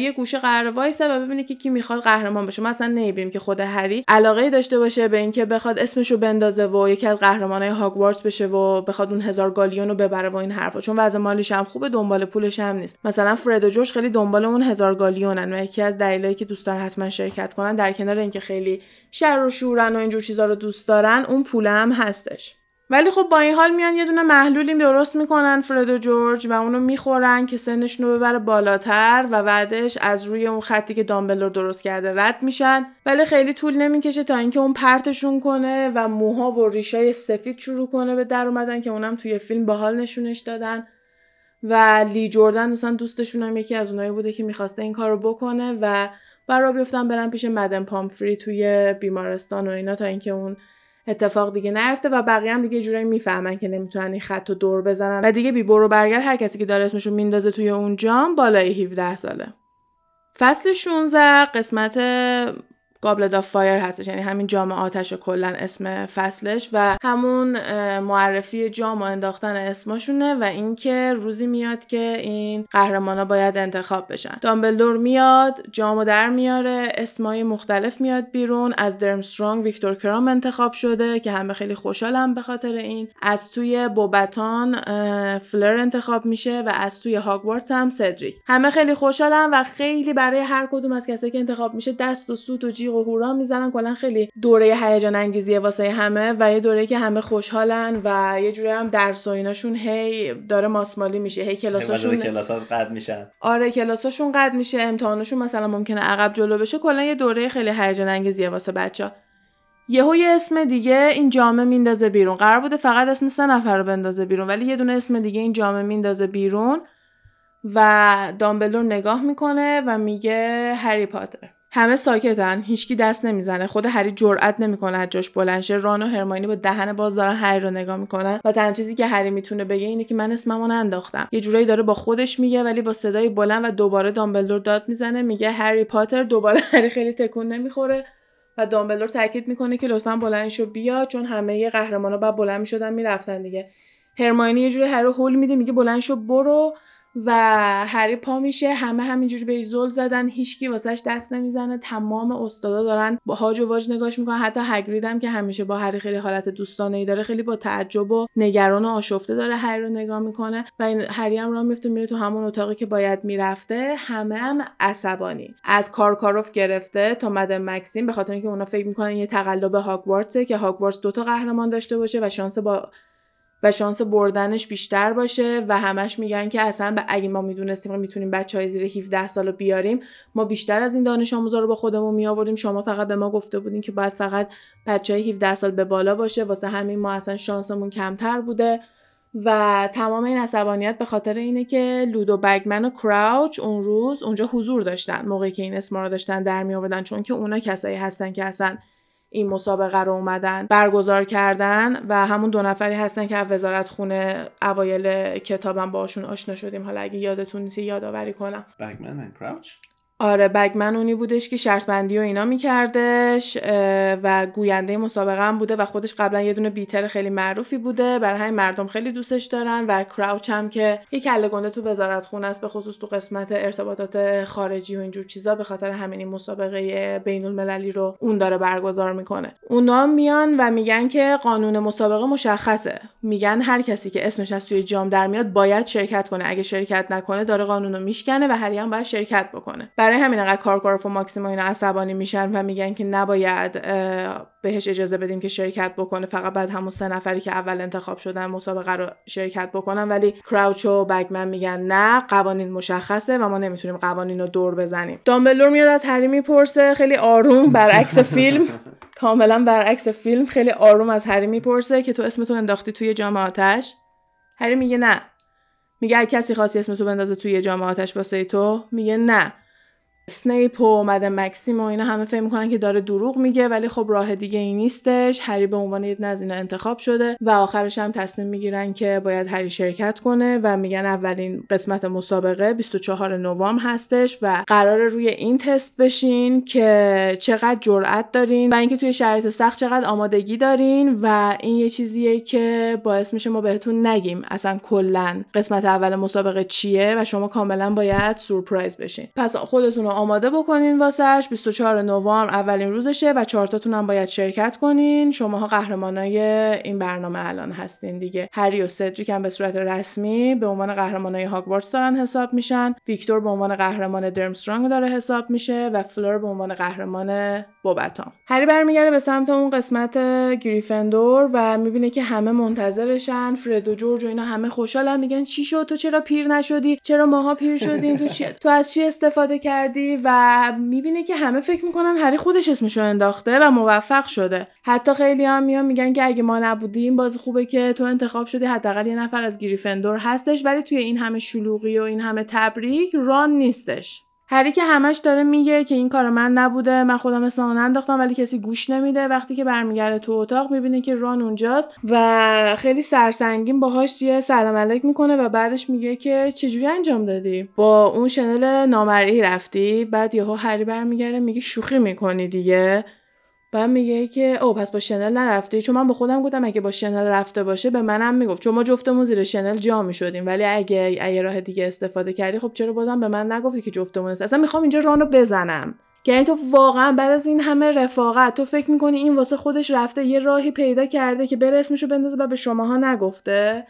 S2: یه گوشه قرار وایسه و ببینه که کی می‌خواد قهرمان بشه. ما اصلا نمی‌بینیم که خود هری علاقه داشته باشه به اینکه بخواد اسمشو بندازه و یکی از قهرمانای هاگوارتس بشه و بخواد اون هزار گالیون رو ببره و این حرفا. چون وضع مالیش هم خوبه دنبال پولش هم نیست. مثلا فرد و جوش خیلی دنبال اون هزار گالیونن و یکی از دلایلی که دوست دارن حتما شرکت کنن در کنار اینکه خیلی شر و شورن و اینجور چیزا رو دوست دارن اون پول هم هستش. ولی خب با این حال میان یه دونه محلولی درست می‌کنن فرد و جورج و اونو می‌خورن که سنشون رو ببره بالاتر و بعدش از روی اون خطی که دامبلور درست کرده رد میشن. ولی خیلی طول نمی‌کشه تا اینکه اون پرتشون کنه و موها و ریشای سفید شروع کنه به در اومدن که اونم توی فیلم باحال نشونش دادن. و لی جوردن مثلا دوستشون هم یکی از اونایی بوده که می‌خواسته این کارو بکنه و برا بیفتن برن پیش مادام پامفری توی بیمارستان و اینا تا اینکه اون اتفاق دیگه نیفته و بقیه هم دیگه یه جورایی می‌فهمن که نمی‌تونن این خط رو دور بزنن. و دیگه بی برو برگرد هر کسی که داره اسمشو میندازه توی اون جام بالای 17 ساله. فصل 16 قسمت Goblet of Fire هستش. یعنی همین جام آتش کلا اسم فصلش و همون معرفی جام و انداختن اسمشونه و اینکه روزی میاد که این قهرمانا باید انتخاب بشن. دامبلدور میاد جامو در میاره اسمای مختلف میاد بیرون. از درمسترونگ ویکتور کرام انتخاب شده که همه خیلی خوشحالم به خاطر این. از توی بوبتان فلر انتخاب میشه و از توی هاگوارتس هم سدریک. همه خیلی خوشحالم و خیلی برای هر کدوم از کسایی که انتخاب میشه دست و سوت و جیغ و هورا می‌زنن کلا خیلی دوره هیجان انگیزیه واسه همه و یه دوره که همه خوشحالن و یه جوری هم درس و ایناشون هی داره ماسمالی میشه هی کلاساشون
S1: کلاسات قد میشن.
S2: آره کلاساشون قد میشه امتحانشون مثلا ممکنه عقب جلو بشه کلا یه دوره خیلی هیجان انگیزیه واسه بچه یهو یه اسم دیگه این جامعه میندازه بیرون. قرار بوده فقط اسم سه نفر رو بندازه بیرون ولی یه دونه اسم دیگه این جامعه میندازه بیرون و دامبلور نگاه می‌کنه و میگه هری پاتر. همه ساکتن هیچکی دست نمی‌زنه خود هری جرئت نمی‌کنه از جاش بلند ران و هرماینی با دهن باز دارن هری رو نگاه می‌کنن و تنها چیزی که هری می‌تونه بگه اینه که من اسممو ننداختم. یه جورایی داره با خودش میگه ولی با صدای بلند و دوباره دامبلدور داد می‌زنه. میگه هری پاتر دوباره <laughs> هری خیلی تکون نمی‌خوره و دامبلدور تاکید می‌کنه که لطفا بلند شو بیا چون همه قهرمانا بعد بلند می‌شدن می‌رفتن دیگه. هرماینی یه جوری هری هول میده میگه بلند شو برو. و هری پا میشه. همه همینجوری به زل زدن. هیچکی واسش دست نمی‌زنه. تمام استادا دارن با هاج و واج نگاش می‌کنن. حتی هگرید که همیشه با هری خیلی حالت دوستانه ای داره خیلی با تعجب و نگران و آشفته داره هری رو نگاه می‌کنه و این هری هم راه میفته میره تو همون اتاقی که باید می‌رفته. همه هم عصبانی. از کارکاروف گرفته تا مدن مکسیم به خاطر اینکه اونا فکر می‌کنن یه تقلب هاگوارتسه که هاگوارتس دوتا قهرمان داشته باشه و شانس با و شانس بردنش بیشتر باشه و همش میگن که اصلا اگه ما می‌دونستیم می‌تونیم بچه های زیر 17 سال رو بیاریم ما بیشتر از این دانش آموزا رو با خودمون می شما فقط به ما گفته بودین که باید فقط بچه های 17 سال به بالا باشه. واسه همین ما اصلا شانسمون کمتر بوده. و تمام این عصبانیت به خاطر اینه که لودو بگمن و کراوچ اون روز اونجا حضور داشتن. موقعی که این اسما رو داشتن در می آوردن چون که اونا کسایی هستن که اصلا این مسابقه رو اومدن برگزار کردن و همون دو نفری هستن که وزارت خونه اوایل کتابم باشون آشنا شدیم. حالا اگه یادتون نیست یادآوری کنم. آره بگمن اونی بودش که شرط بندی و اینا میکردش و گوینده مسابقه هم بوده و خودش قبلا یه دونه بیتر خیلی معروفی بوده. برای همین مردم خیلی دوستش دارن و کراوچ هم که یه کله گنده تو وزارت خونه است به خصوص تو قسمت ارتباطات خارجی و اینجور چیزا به خاطر همین مسابقه بین المللی رو اون داره برگزار می‌کنه. اونا میان و میگن که قانون مسابقه مشخصه. میگن هر کسی که اسمش از توی جام در میاد باید شرکت کنه. اگه شرکت نکنه داره قانون رو میشکنه و هر باید شرکت بکنه. همین انقدر کارکارف و ماکسیما اینا عصبانی میشن و میگن که نباید بهش اجازه بدیم که شرکت بکنه. فقط بعد همون سه نفری که اول انتخاب شدن مسابقه رو شرکت بکنن. ولی کراوچ و بگمن میگن نه قوانین مشخصه و ما نمی‌تونیم قوانین رو دور بزنیم. دامبلور میاد از هری می‌پرسه خیلی آروم برعکس فیلم. <laughs> کاملا برعکس فیلم خیلی آروم از هری می‌پرسه که تو اسمتون انداختی توی جام آتش؟ هری میگه نه. میگه کسی خاصی اسمتو بندازه توی جام آتش واسه تو؟ میگه نه. سنیپ و اومده مکسیم و اینا همه فکر می‌کنن که داره دروغ میگه ولی خب راه دیگه ای نیستش. هری به عنوان یه از انتخاب شده و آخرش هم تصمیم می‌گیرن که باید هری شرکت کنه و میگن اولین قسمت مسابقه 24 نوامبر هستش و قرار روی این تست بشین که چقدر جرأت دارین و اینکه توی شرایط سخت چقدر آمادگی دارین و این یه چیزیه که باعث میشه ما بهتون نگیم اصلا کلا قسمت اول مسابقه چیه و شما کاملا باید سورپرایز بشین. پس خودتون آماده بکنین واسش 24 نوامبر اولین روزشه و چهارتاتون هم باید شرکت کنین. شماها قهرمانای این برنامه الان هستین دیگه. هری و سدریک هم به صورت رسمی به عنوان قهرمانای هاگوارتس دارن حساب میشن. ویکتور به عنوان قهرمان دورمشترانگ داره حساب میشه و فلور به عنوان قهرمان بوباتون. هری برمیگرده به سمت اون قسمت گریفندور و می‌بینه که همه منتظرشن. فرد و جورج و اینا همه خوشحالن. میگن چی شد؟ تو چرا پیر نشدی؟ چرا ماها پیر شدیم؟ تو چی تو از چی استفاده کردی؟ و می‌بینه که همه فکر می‌کنن هری خودش اسمشو انداخته و موفق شده. حتی خیلی هم میان میگن که اگه ما نبودیم باز خوبه که تو انتخاب شدی حداقل یه نفر از گریفندور هستش ولی توی این همه شلوغی و این همه تبریک ران نیستش. هری که همش داره میگه که این کار من نبوده من خودم اسممو ننداختم ولی کسی گوش نمیده. وقتی که برمیگرده تو اتاق می‌بینه که ران اونجاست و خیلی سرسنگین باهاش یه سلام علیک می‌کنه و بعدش میگه که چجوری انجام دادی؟ با اون شنل نامرئی رفتی بعد یهو هری برمیگرده میگه شوخی می‌کنی دیگه. بعد میگه که او پس با شنل نرفتی؟ چون من به خودم گفتم اگه با شنل رفته باشه به منم می‌گفت. چون ما جفتمون زیر شنل جا می‌شدیم. ولی اگه اگه راه دیگه استفاده کردی خب چرا بازم به من نگفتی که جفتمون است؟ اصلا می‌خوام اینجا رانو بزنم. یعنی تو واقعا بعد از این همه رفاقت تو فکر می‌کنی این واسه خودش رفته یه راهی پیدا کرده که بره اسمشو بندازه و به شماها نگفته؟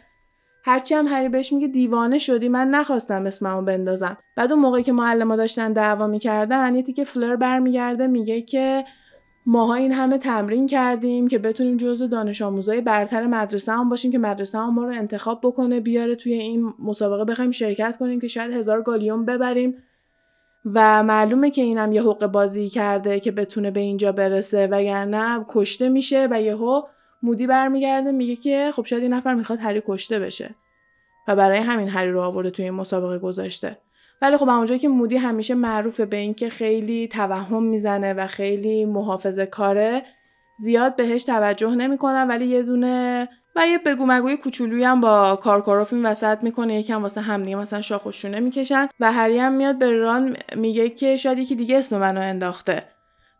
S2: هرچی هم هری بهش میگه دیوانه شدی من نخواستم اسممو بندازم. بعد اون موقعی که معلما داشتن دعوا می‌کردن یه تیکه فلر برمیگرده میگه که ماها این همه تمرین کردیم که بتونیم جزو دانش آموزای برتر مدرسه هم باشیم که مدرسه هم ما رو انتخاب بکنه بیاره توی این مسابقه بخوایم شرکت کنیم که شاید هزار گالیون ببریم. و معلومه که اینم یه حق بازی کرده که بتونه به اینجا برسه وگرنه کشته میشه و یهو مودی برمیگرده میگه که خب شاید این نفر می‌خواد هری کشته بشه. و برای همین هری رو آورده توی این مسابقه گذاشته. ولی خب اونجایی که مودی همیشه معروفه به اینکه خیلی توهم می‌زنه و خیلی محافظه کاره زیاد بهش توجه نمی‌کنن ولی یه دونه و یه بگو مگوی کوچولویی هم با کارکاروف این وسط می‌کنه یکم واسه هم دیگه مثلا شاخ و شونه می‌کشن و هری هم میاد به ران میگه که شاید یکی دیگه اسم منو انداخته.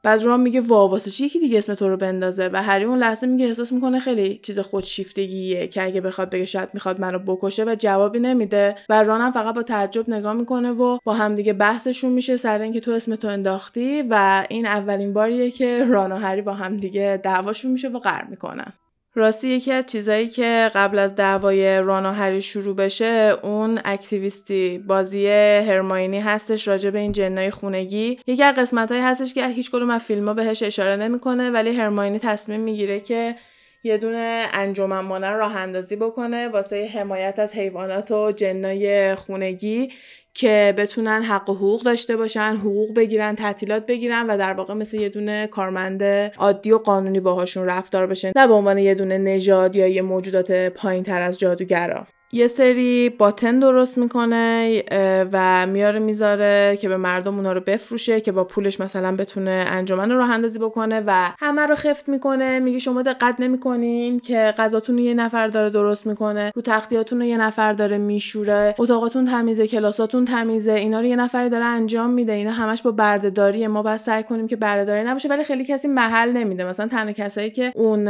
S2: بعد رام میگه وا واسه چی یکی دیگه اسم تو رو بندازه؟ و هری اون لحظه میگه احساس می‌کنه خیلی چیز خودشیفتگیه که اگه بخواد بگه شاید می‌خواد منو بکشه و جوابی نمیده. و ران هم فقط با تعجب نگاه می‌کنه و با همدیگه بحثشون میشه سر اینکه تو اسم تو انداختی و این اولین باریه که ران و هری با همدیگه دعواشون میشه و قرار می‌کنن. راستی یکی از چیزایی که قبل از دعوای ران و هری شروع بشه اون اکتیویستی بازی هرماینی هستش راجع به این جنای خونگی. یکی از هایی هستش که هیچ کدوم از فیلم ها بهش اشاره نمی‌کنه ولی هرماینی تصمیم می‌گیره که یه دونه انجمن مانن راه اندازی بکنه واسه حمایت از حیوانات و جنای خونگی. که بتونن حق و حقوق داشته باشن حقوق بگیرن تعطیلات بگیرن و در واقع مثل یه دونه کارمند عادی و قانونی باهاشون رفتار بشه نه به عنوان یه دونه نژاد یا یه موجودات پایین تر از جادوگرا. یه سری باتن درست می‌کنه و میاره می‌ذاره که به مردم اونا رو بفروشه که با پولش مثلا بتونه انجمن رو راه اندازی بکنه و همه رو خفت می‌کنه. میگه شما دقت نمی‌کنین که غذاتون یه نفر داره درست می‌کنه رو تختیاتون رو یه نفر داره میشوره اتاقاتون تمیزه کلاساتون تمیزه اینا رو یه نفری داره انجام میده. اینا همش با بردهداریه ما باید سعی کنیم که بردهداری نباشه ولی خیلی کسی محل نمیده. مثلا تنها کسایی که اون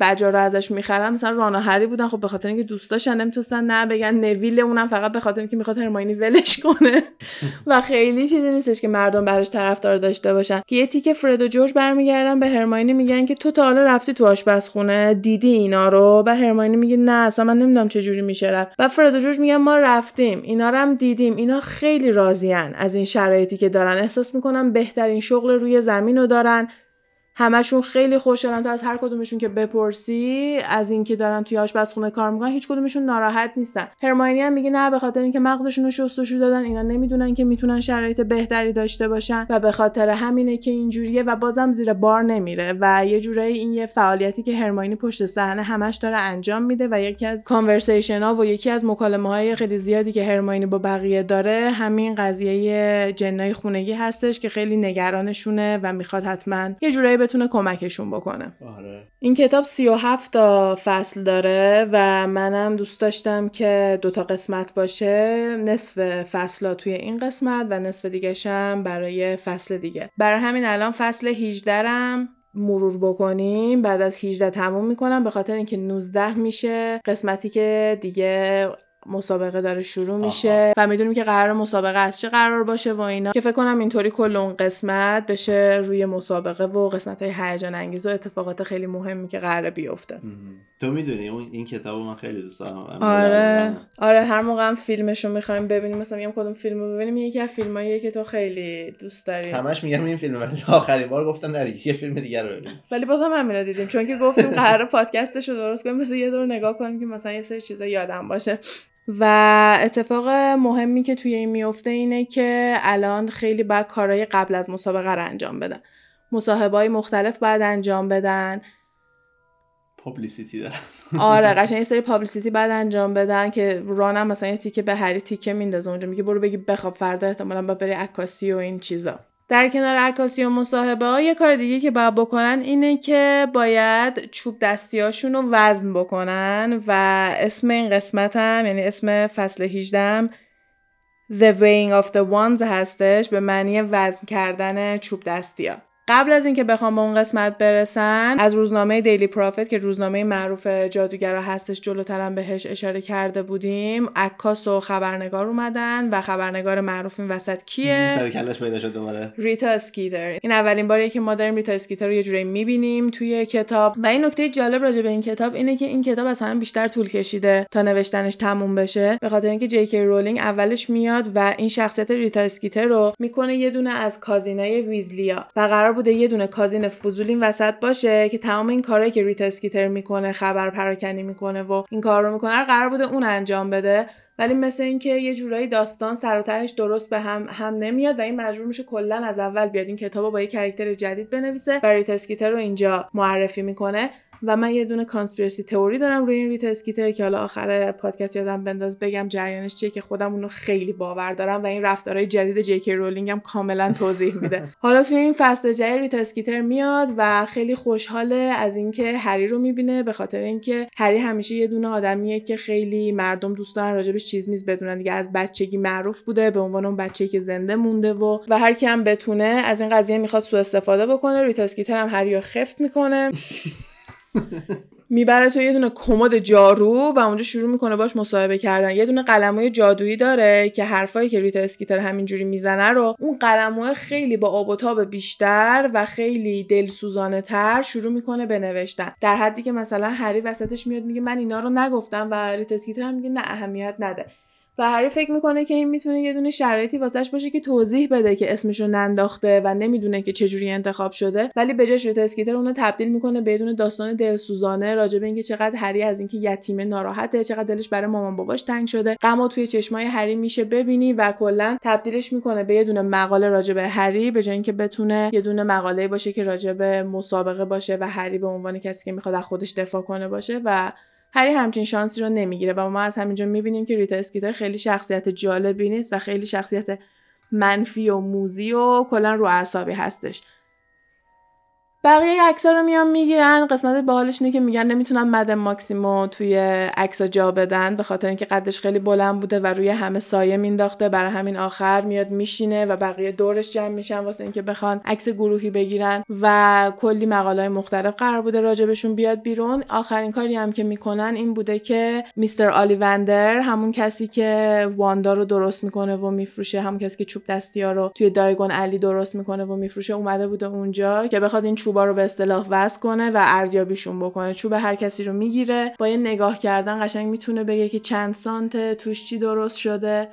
S2: بجا رو ازش می‌خرن مثلا رانا بودن. خب به خاطر اینکه دوست داشتن نمی‌تونستن نه بگن نویل اونم فقط به خاطر اینکه می‌خواد هرماینی ولش کنه. و خیلی چیزی نیستش که مردم براش طرفدار داشته باشن. که یه تیک فرد و جورج برمیگردن به هرماینی میگن که تو تا حالا رفتی تو آشپزخونه دیدی اینا رو؟ و هرماینی میگه نه اصلا من نمی‌دونم چه جوری میشه رفت. و فرد و جورج میگن ما رفتیم اینا رو هم دیدیم. اینا خیلی راضیان از این شرایطی که دارن. احساس می‌کنن بهترین شغل روی زمین دارن. همشون خیلی خوشحالن تو از هر کدومشون که بپرسی از اینکه دارن توی آشپزخونه کار می‌کنن هیچ کدومشون ناراحت نیستن. هرماینی هم میگه نه به خاطر اینکه مغزشون رو شستشو دادن اینا نمی‌دونن که می‌تونن شرایط بهتری داشته باشن و به خاطر همینه که اینجوریه و بازم زیر بار نمیره و یه جورایی این یه فعالیتی که هرماینی پشت صحنه همش داره انجام میده و یکی از کانورسیشن ها و یکی از مکالمه های خیلی زیادی که هرماینی با بقیه داره همین قضیه جنای خونگی هستش که خیلی نگرانشونه و می‌خواد حتما یه جورایی بتونه کمکشون بکنه.
S1: آره.
S2: این کتاب 37 تا فصل داره و منم دوست داشتم که دوتا قسمت باشه. نصف فصل توی این قسمت و نصف دیگهشم برای فصل دیگه. برای همین الان فصل 18 رم مرور بکنیم. بعد از 18 تموم می‌کنم. به خاطر اینکه 19 میشه قسمتی که دیگه مسابقه داره شروع میشه و می‌دونیم که قرار مسابقه از چه قرار باشه و اینا. که فکر کنم اینطوری کل اون قسمت بشه روی مسابقه و قسمت های هیجان انگیز و اتفاقات خیلی مهمی که قرار بیفته.
S1: تو می‌دونی اون این کتاب من خیلی دوست دارم.
S2: آره. آره هر موقع هم فیلمشو می‌خوایم ببینیم مثلا میگم کدوم فیلمو ببینیم یکی از فیلمایی که تو خیلی دوست داری.
S1: همش میگم این فیلم ولی آخرین بار گفتم نه یه فیلم دیگر رو ببینیم.
S2: ولی بازم همین دیدیم چون که گفتیم قرار پادکستش درست کنیم مثلا یه دور نگاه کنیم که مثلا یه سری چیزا یادم باشه. و اتفاق مهمی که توی این میفته اینه که الان خیلی باید کارهای قبل از مسابقه رو انجام بدن. مصاحبه های مختلف باید انجام بدن.
S1: پابلیسیتی دارن.
S2: آره <laughs> قشنگ یه سری پابلیسیتی بعد انجام بدن که رانم مثلا یه تیکه به هری تیکه میندازه. اونجا میگه برو بگی بخواب فردا احتمالا با بری عکاسی و این چیزا. در کنار عکاسی و مصاحبه ها یه کار دیگه که باید بکنن اینه که باید چوب دستیاشون رو وزن بکنن و اسم این قسمت هم یعنی اسم فصل 18 The Weighing of the Wands هستش به معنی وزن کردن چوب دستی ها. قبل از اینکه بخوام به اون قسمت برسن از روزنامه دیلی پروفیت که روزنامه معروف جادوگرا هستش جلوترم بهش اشاره کرده بودیم عکاس و خبرنگار اومدن و خبرنگار معروف این وسط کیه؟
S1: سر و کله‌ش پیدا شد دوباره.
S2: ریتا اسکیتر این اولین باریه که ما داریم ریتا اسکیتر رو یه جوری می‌بینیم توی کتاب. و این نکته جالب راجع به این کتاب اینه که این کتاب از همه بیشتر طول کشیده تا نوشتنش تموم بشه. به خاطر اینکه جی کی رولینگ اولش میاد و این شخصیت ریتا اسکیتر رو می‌کنه یه دونه از cousin های ویزلیا و قرار بوده یه دونه cousin فضول وسط باشه که تمام این کارهایی که ریتا اسکیتر می‌کنه خبر پراکنی می‌کنه و این کار رو می‌کنه قرار بوده اون انجام بده. ولی مثل اینکه یه جورایی داستان سر و ته درست به هم هم نمیاد و این مجبور میشه کلا از اول بیاد. این کتاب با یه character جدید بنویسه و ریتا اسکیتر رو اینجا معرفی می‌کنه. و من یه دونه conspiracy theory دارم روی این ریتا اسکیتر که حالا آخر پادکست یادم بنداز بگم جریانش چیه که خودم اونو خیلی باور دارم و این رفتارهای جدید جی کی رولینگ هم کاملا توضیح میده. <laughs> حالا توی این فصل جدید ریتا اسکیتر میاد و خیلی خوشحاله از اینکه هری رو می‌بینه به خاطر اینکه هری همیشه یه دونه آدمیه که خیلی مردم دوست دارن راجبش چیز میز بدونن. دیگه از بچگی معروف بوده به عنوان اون بچه‌ای که زنده مونده و و هر کی هم بتونه از این قضیه می‌خواد سوء استفاده بکنه ریتا اسکیتر هم هری رو خفت می‌کنه. <laughs> می‌بره تو یه دونه کمد جارو و اونجا شروع می‌کنه باش مصاحبه کردن. یه دونه قلموی جادویی داره که حرفایی که ریتا اسکیتر همینجوری می‌زنه رو اون قلموه خیلی با آب و تاب بیشتر و خیلی دلسوزانه تر شروع می‌کنه به نوشتن در حدی که مثلا هری وسطش میاد میگه من اینا رو نگفتم و ریتا اسکیتر هم میگه نه اهمیت نده. و هری فکر می‌کنه که این می‌تونه یه دونه شرایطی واسش باشه که توضیح بده که اسمشو ننداخته و نمی‌دونه که چجوری انتخاب شده. ولی به جاش اسکیتر اونو تبدیل می‌کنه به دونه داستان دلسوزانه راجع به اینکه چقدر هری از اینکه یتیمه ناراحته چقدر دلش برای مامان باباش تنگ شده. غم توی چشمای هری میشه ببینی و کلا تبدیلش می‌کنه به یه دونه مقاله راجع به هری به جای اینکه بتونه یه دونه مقاله باشه که راجع به مسابقه باشه و هری به عنوان کسی که می‌خواد از خودش دفاع کنه باشه و هری همچین شانسی رو نمی‌گیره و ما از همینجا می‌بینیم که ریتا اسکیتر خیلی شخصیت جالبی نیست و خیلی شخصیت منفی و موزی و کلا رو اعصابی هستش. بقیه عکس رو میان می‌گیرن. قسمت باحالش اینه که میگن نمی‌تونن مد ماکسیمو توی عکس جا بدن به خاطر اینکه قدش خیلی بلند بوده و روی همه سایه مینداخته برای همین آخر میاد میشینه و بقیه دورش جمع میشن واسه اینکه بخوان عکس گروهی بگیرن و کلی مقاله مختلف قرار بوده راجبشون بیاد بیرون. آخرین کاری هم که می‌کنن این بوده که میستر آلیوندر همون کسی که واندا رو درست می‌کنه و میفروشه همون کسی که چوب دستی ها رو توی دایگون علی درست می‌کنه و میفروشه اومده بوده اونجا که بخواد این چوبا رو به اصطلاح وزن کنه و ارزیابیشون بکنه. چوب هر کسی رو می‌گیره با یه نگاه کردن قشنگ می‌تونه بگه که چند سانت توش چی درست شده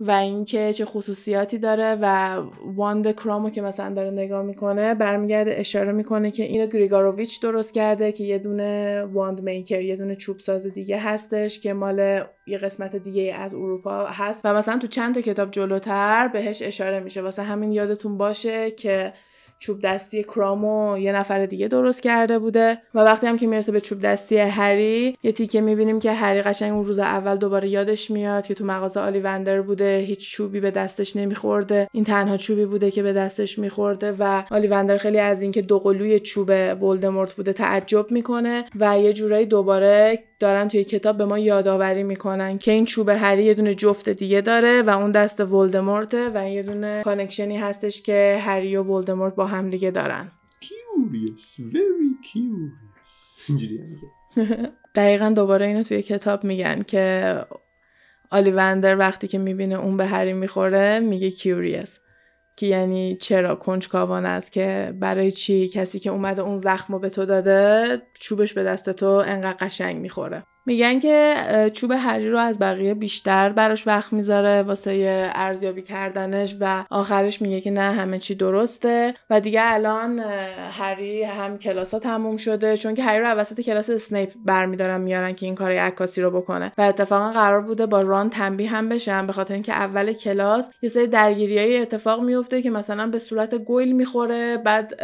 S2: و اینکه چه خصوصیاتی داره و wand کرامو که مثلا داره نگاه می‌کنه برمیگرده اشاره می‌کنه که اینو گرگوروویچ درست کرده که یه دونه wand maker یه دونه چوب ساز دیگه هستش که مال یه قسمت دیگه از اروپا هست. و مثلا تو چند تا کتاب جلوتر بهش اشاره میشه. واسه همین یادتون باشه که چوب دستی کرامو یه نفر دیگه درست کرده بوده و وقتی هم که می‌رسه به چوب دستی هری یه تیکه می‌بینیم که هری قشنگ اون روز اول دوباره یادش میاد که تو مغازه آلیوندر بوده هیچ چوبی به دستش نمیخورده. این تنها چوبی بوده که به دستش میخورده و آلیوندر خیلی از اینکه دوقلوی چوب ولدمورت بوده تعجب می‌کنه و یه جورایی دوباره دارن توی کتاب به ما یادآوری می‌کنن که این چوب هری یه دونه جفت دیگه داره و اون دست ولدمورته و یه دونه connection ی هستش که هری و ولدمورت با هم دیگه دارن.
S1: Curious. Very curious. <laughs>
S2: دقیقا دوباره اینو توی کتاب میگن که آلیوندر وقتی که می‌بینه اون به هری می‌خوره میگه کیوریس که یعنی چرا کنجکاوانه است که برای چی کسی که اومده اون زخم رو به تو داده چوبش به دست تو انقدر قشنگ می‌خوره. میگن که چوب هری رو از بقیه بیشتر براش وقت می‌ذاره واسه ارزیابی کردنش و آخرش میگه که نه همه چی درسته. و دیگه الان هری هم کلاس ها تموم شده چون که هری رو وسط کلاس اسنیپ برمیدارن میارن که این کار عکاسی رو بکنه. و اتفاقا قرار بوده با ران تنبیه هم بشن به خاطر اینکه اول کلاس یه سری درگیریای اتفاق میفته که مثلا به صورت گویل می‌خوره بعد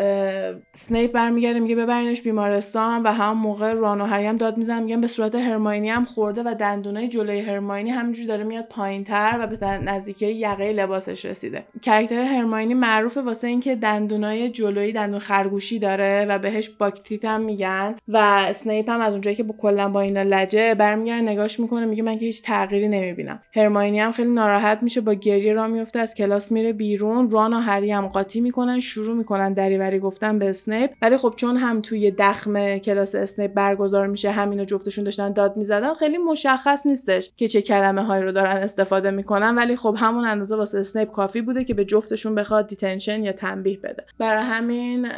S2: اسنیپ برمیگرده میگه ببرینش بیمارستان و هم موقع ران و هری هم داد می‌زنن میگن به صورت هرماینی هم خورده و دندونای جلوی هرماینی همینجوری داره میاد پایینتر و به نزدیکی یقه لباسش رسیده. character هرماینی معروفه واسه اینکه دندونای جلویی دندون خرگوشی داره و بهش buck teeth هم میگن و اسنیپ هم از اونجایی که با کلا با اینا لجه برمیگرده نگاش می‌کنه میگه من که هیچ تغییری نمی‌بینم. هرماینی هم خیلی ناراحت میشه با گریه را میفته از کلاس میره بیرون ران و هری هم قاطی می‌کنن شروع می‌کنن دریوری گفتن به اسنیپ. ولی خب چون هم توی دخمه کلاس اسنیپ برگزار میشه هم اینکه جفتشون داشتن داد می‌زدن خیلی مشخص نیستش که چه کلمه هایی رو دارن استفاده می‌کنن ولی خب همون اندازه واسه اسنیپ کافی بوده که به جفتشون بخواد detention یا تنبیه بده. برای همین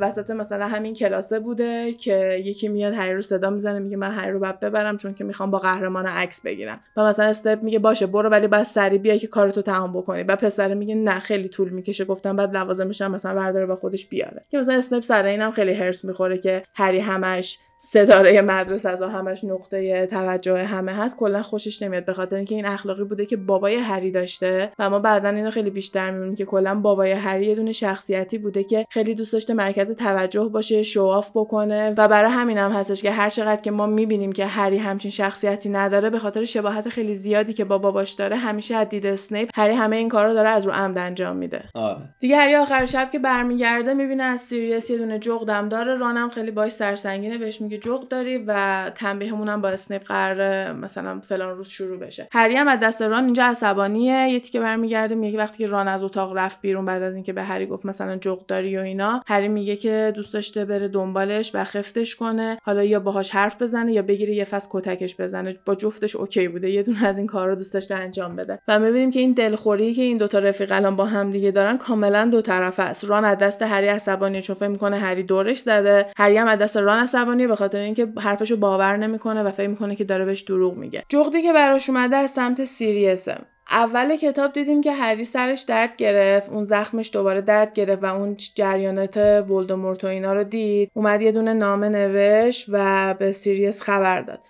S2: وسط مثلا همین کلاسه بوده که یکی میاد هری رو صدا می‌زنه میگه من هری رو بعد ببرم چون که می‌خوام با قهرمان عکس بگیرم. و مثلا استپ میگه باشه برو ولی بعد سری بیا که کارتو تمام بکنی. و پسر میگه نه خیلی طول می‌کشه. گفتم بعد لوازمش هم مثلا برداره با خودش بیاره. که مثلا اسنپ سر اینم خیلی هرس می‌خوره که هری همش ستاره مدرسه از همش نقطه توجه همه هست کلا خوشش نمیاد به خاطر اینکه این اخلاقی بوده که بابای هری داشته و ما بعدا اینو خیلی بیشتر می‌بینیم که کلا بابای هری یه دونه شخصیتی بوده که خیلی دوست داشته مرکز توجه باشه شواف بکنه و برای همین هم هستش که هر چقدر که ما می‌بینیم که هری همچین شخصیتی نداره به خاطر شباهت خیلی زیادی که با باباش داره همیشه از دید اسنیپ هری همه این کارا داره از رو عمد انجام میده
S1: آره.
S2: دیگه هری آخر شب که برمیگرده می‌بینه از سیریس یه دونه جغدم داره رانم خیلی باش سرسنگینه بهش میگه جغد داری و تنبیهمون هم با اسنیپ قرار مثلا فلان روز شروع بشه. هری هم از دست ران اینجا عصبانیه یه تیکه برمیگرده میگه وقتی که ران از اتاق رفت بیرون بعد از اینکه به هری گفت مثلا جغد داری و اینا هری میگه که دوست داشته بره دنبالش و خفتش کنه. حالا یا باهاش حرف بزنه یا بگیره یه فصل کتکش بزنه. با جفتش okay بوده یه دونه از این کارا دوست داشته انجام بده. و می‌بینیم که این دلخوری که این دوتا رفیق الان با هم دیگه دارن کاملا دو طرفه است. ران از دست هری عصبانیه چون فکر می‌کنه هری دورش زده. هری هم از دست ران عصبانیه خاطر اینکه حرفشو باور نمی‌کنه و فکر می‌کنه که داره بهش دروغ میگه. جغدی که براش اومده از سمت سیریسه. اول کتاب دیدیم که هری سرش درد گرفت اون زخمش دوباره درد گرفت و اون جریانات ولدمورت و اینا رو دید. اومد یه دونه نامه نوشت و به سیریس خبر داد.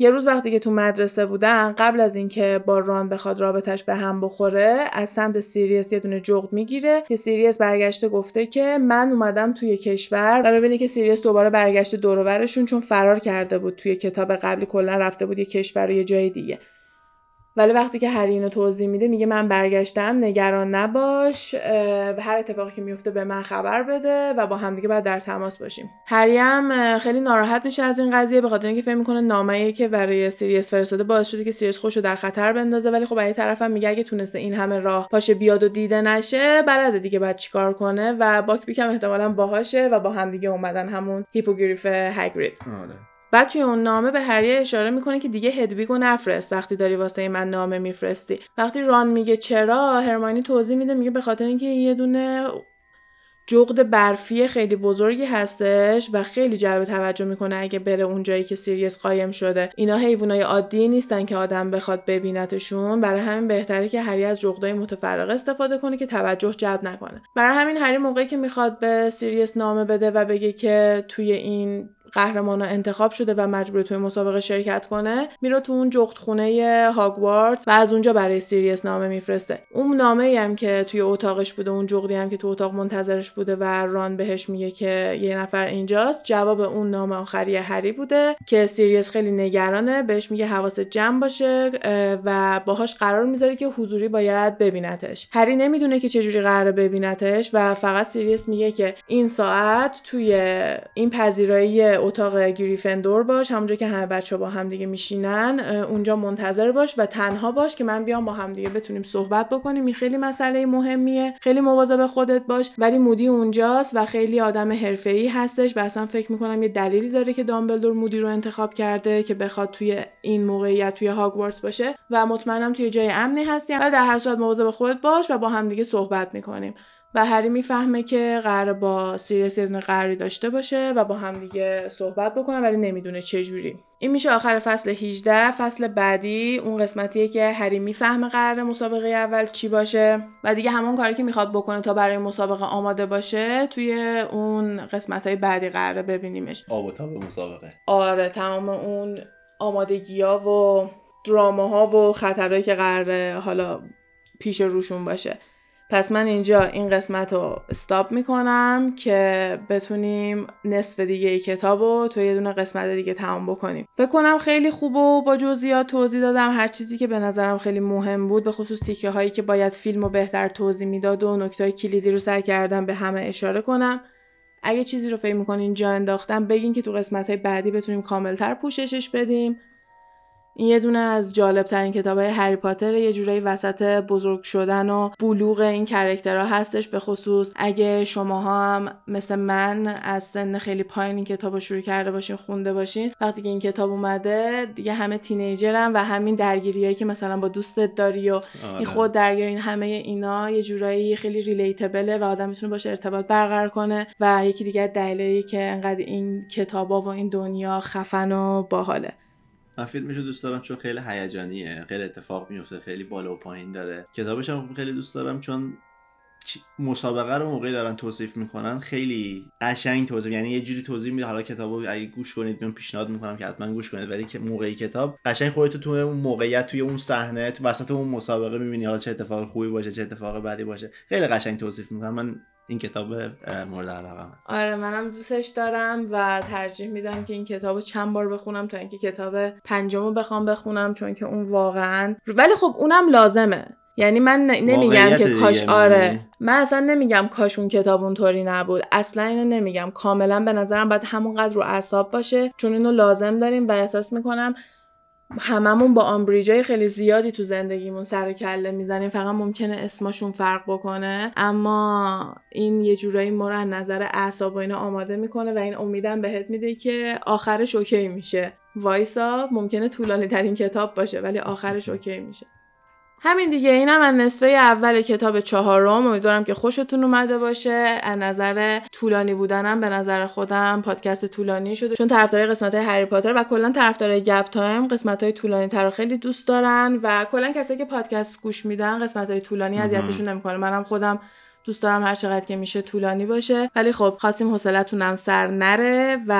S2: یه روز وقتی که تو مدرسه بودن قبل از اینکه با ران بخواد رابطش به هم بخوره از سمت سیریس یه دونه جغد می‌گیره که سیریس برگشته گفته که من اومدم توی کشور و ببینی که سیریس دوباره برگشته دورورشون چون فرار کرده بود توی کتاب قبلی کلا رفته بود یه کشور و یه جای دیگه. ولی وقتی که هری اینو توضیح میده میگه من برگشتم نگران نباش هر اتفاقی که میفته به من خبر بده و با همدیگه باید در تماس باشیم. هری هم خیلی ناراحت میشه از این قضیه به خاطر اینکه فکر می‌کنه نامه‌ای که برای سیریس فرستاده باعث شده که سیریس خودشو در خطر بندازه. ولی خب از طرفم میگه اگه تونسته این همه راه پاشه بیاد و دیده نشه بلده دیگه باید چیکار کنه و باک بیکم احتمالا باهاشه و با همدیگه اومدن همون هیپوگریف هگرید
S1: آره.
S2: بعد توی اون نامه به هری اشاره می‌کنه که دیگه هدویگو نفرست وقتی داری واسه من نامه میفرستی. وقتی ران میگه چرا هرماینی توضیح میده میگه به خاطر اینکه یه دونه جغد برفی خیلی بزرگی هستش و خیلی جلب توجه می‌کنه اگه بره اون جایی که سیریس قایم شده. اینا حیوانای عادی نیستن که آدم بخواد ببینتشون. برای همین بهتره که هری از جغدای متفرقه استفاده کنه که توجه جلب نکنه. برای همین هری موقعی که می‌خواد به سیریس نامه بده و بگه که توی این قهرمان انتخاب شده و مجبوره توی مسابقه شرکت کنه میره تو اون جغد خونه هاگوارتس و از اونجا برای سیریس نامه میفرسته. اون نامه هم که توی اتاقش بوده اون جغدی هم که تو اتاق منتظرش بوده و ران بهش میگه که یه نفر اینجاست جواب اون نامه آخری هری بوده که سیریس خیلی نگرانه بهش میگه حواس جمع باشه و باهاش قرار می‌ذاره که حضوری باید ببینتش. هری نمی‌دونه که چجوری قراره ببینتش و فقط سیریس میگه که این ساعت توی این پذیرایی اتاق گریفندور باش همونجا که همه بچه با هم دیگه میشینن اونجا منتظر باش و تنها باش که من بیام با هم دیگه بتونیم صحبت بکنیم. این خیلی مسئله مهمیه. خیلی مواظب خودت باش ولی مودی اونجاست و خیلی آدم حرفه‌ای هستش و اصلا فکر می‌کنم یه دلیلی داره که دامبلدور مودی رو انتخاب کرده که بخواد توی این موقعیت توی هاگوارتس باشه و مطمئنم توی جای امنی هستی و در هر صورت مواظب خودت باش و با هم دیگه صحبت می‌کنیم. و هری می‌فهمه که قرار با سیریس یه دونه قراری داشته باشه و با هم دیگه صحبت بکنه ولی نمی‌دونه چه جوری. این میشه آخر فصل 18 فصل بعدی اون قسمتیه که هری می‌فهمه قرار مسابقه اول چی باشه و دیگه همون کاری که می‌خواد بکنه تا برای مسابقه آماده باشه توی اون قسمت های بعدی قراره ببینیمش.
S1: آب و تاب مسابقه.
S2: آره تمام اون آمادگی ها و دراما و خطرهایی که قراره حالا پیش روشون باشه. پس من اینجا این قسمت رو استاپ می‌کنم که بتونیم نصف دیگه ای کتاب رو تو یه دونه قسمت دیگه تمام بکنیم. فکر کنم خیلی خوب و با جزئیات توضیح دادم. هر چیزی که به نظرم خیلی مهم بود به خصوص تیکه هایی که باید فیلم رو بهتر توضیح می‌داد و نکته کلیدی رو سعی کردم به همه اشاره کنم. اگه چیزی رو فکر می‌کنین جا انداختم بگین که تو قسمت های بعدی بتونیم کاملتر پوششش بدیم. این یه دونه از جالب ترین کتاب های هری پاتر یه جورایی وسط بزرگ شدن و بلوغ این کرکترها هستش به خصوص اگه شماها هم مثل من از سن خیلی پایین این کتاب رو شروع کرده باشین خونده باشین وقتی که این کتاب اومده دیگه همه تینیجرن و همین درگیریایی که مثلا با دوستت داری و این
S1: آره.
S2: خود درگیرین همه اینا یه جورایی خیلی ریلیتبله و آدم می‌تونه باشه ارتباط برقرار کنه و یکی دیگه دلیلی که انقدر این کتابا و این دنیا خفن و باحاله
S1: من فیلمشو دوست دارم چون خیلی هیجانیه خیلی اتفاق میفته خیلی بالا و پایین داره. کتابش هم خیلی دوست دارم چون مسابقه رو موقعی دارن توصیف می‌کنن خیلی قشنگ توضیح یعنی یه جوری توضیح میده. حالا کتابو اگه گوش کنید من پیشنهاد می‌کنم که حتما گوش کنید ولی که موقعی کتاب قشنگ خودت تو اون موقعیت توی اون صحنه تو وسط اون مسابقه می‌بینی حالا چه اتفاق خوبی باشه چه اتفاق بدی باشه. خیلی قشنگ توصیف می‌کنم. من این کتاب مورد علاقه
S2: آره منم دوستش دارم و ترجیح میدم که این کتاب رو چند بار بخونم تا اینکه کتاب پنجم رو بخوام بخونم چون که اون واقعا ولی خب اونم لازمه. یعنی من نمیگم که کاش
S1: می‌بینی؟
S2: آره. من اصلا نمیگم کاش اون کتاب اونطوری نبود. اصلا اینو نمیگم. کاملا به نظرم باید همونقدر رو اعصاب باشه چون اینو لازم داریم و احساس می‌کنم هممون با آمبریجای خیلی زیادی تو زندگیمون سر و کله می‌زنیم. فقط ممکنه اسمشون فرق بکنه. اما این یه جورایی ما رو از نظر اعصاب و اینا آماده می‌کنه و این امیدم بهت میده که آخرش okay میشه. وایسا ممکنه طولانی ترین کتاب باشه ولی آخرش <laughs> okay میشه. همین دیگه اینم از نصفه اول کتاب چهارم. امیدوارم که خوشتون اومده باشه. از نظر طولانی بودنم به نظر خودم پادکست طولانی شده. چون طرفدارای قسمت های هری پاتر و کلا طرفدارای گپ تایم قسمت های طولانی تر خیلی دوست دارن و کلا کسایی که پادکست گوش میدن قسمت های طولانی اذیتشون نمی‌کنه منم خودم دوست دارم هر چقدر که میشه طولانی باشه. ولی خب خواستیم حوصلتونم سر نره و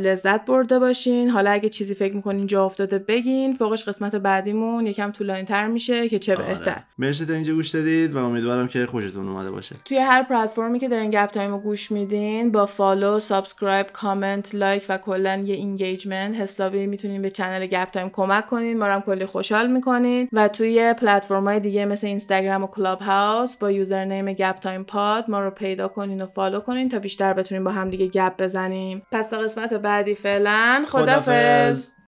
S2: لذت برده باشین. حالا اگه چیزی فکر می‌کنین جا افتاده بگین. فوقش قسمت بعدیمون یکم طولانی تر میشه که چه بهتر.
S1: آره. مرسی تا اینجا گوش دادید و امیدوارم که خوشتون اومده باشه.
S2: توی هر پلتفرمی که دارین گپ تایم رو گوش میدین با follow subscribe comment like و کلا یه engagement حسابی می‌تونین به channel گپ تایم کمک کنین. ما هم کلی خوشحال می‌کنین. و توی پلتفرم‌های دیگه مثل اینستاگرام و کلاب هاوس با username گپ تایم پاد ما رو پیدا کنین و follow کنین تا بیشتر بتونیم با هم دیگه گپ بزنیم. پس تا قسمت بعدی فعلا خدافظ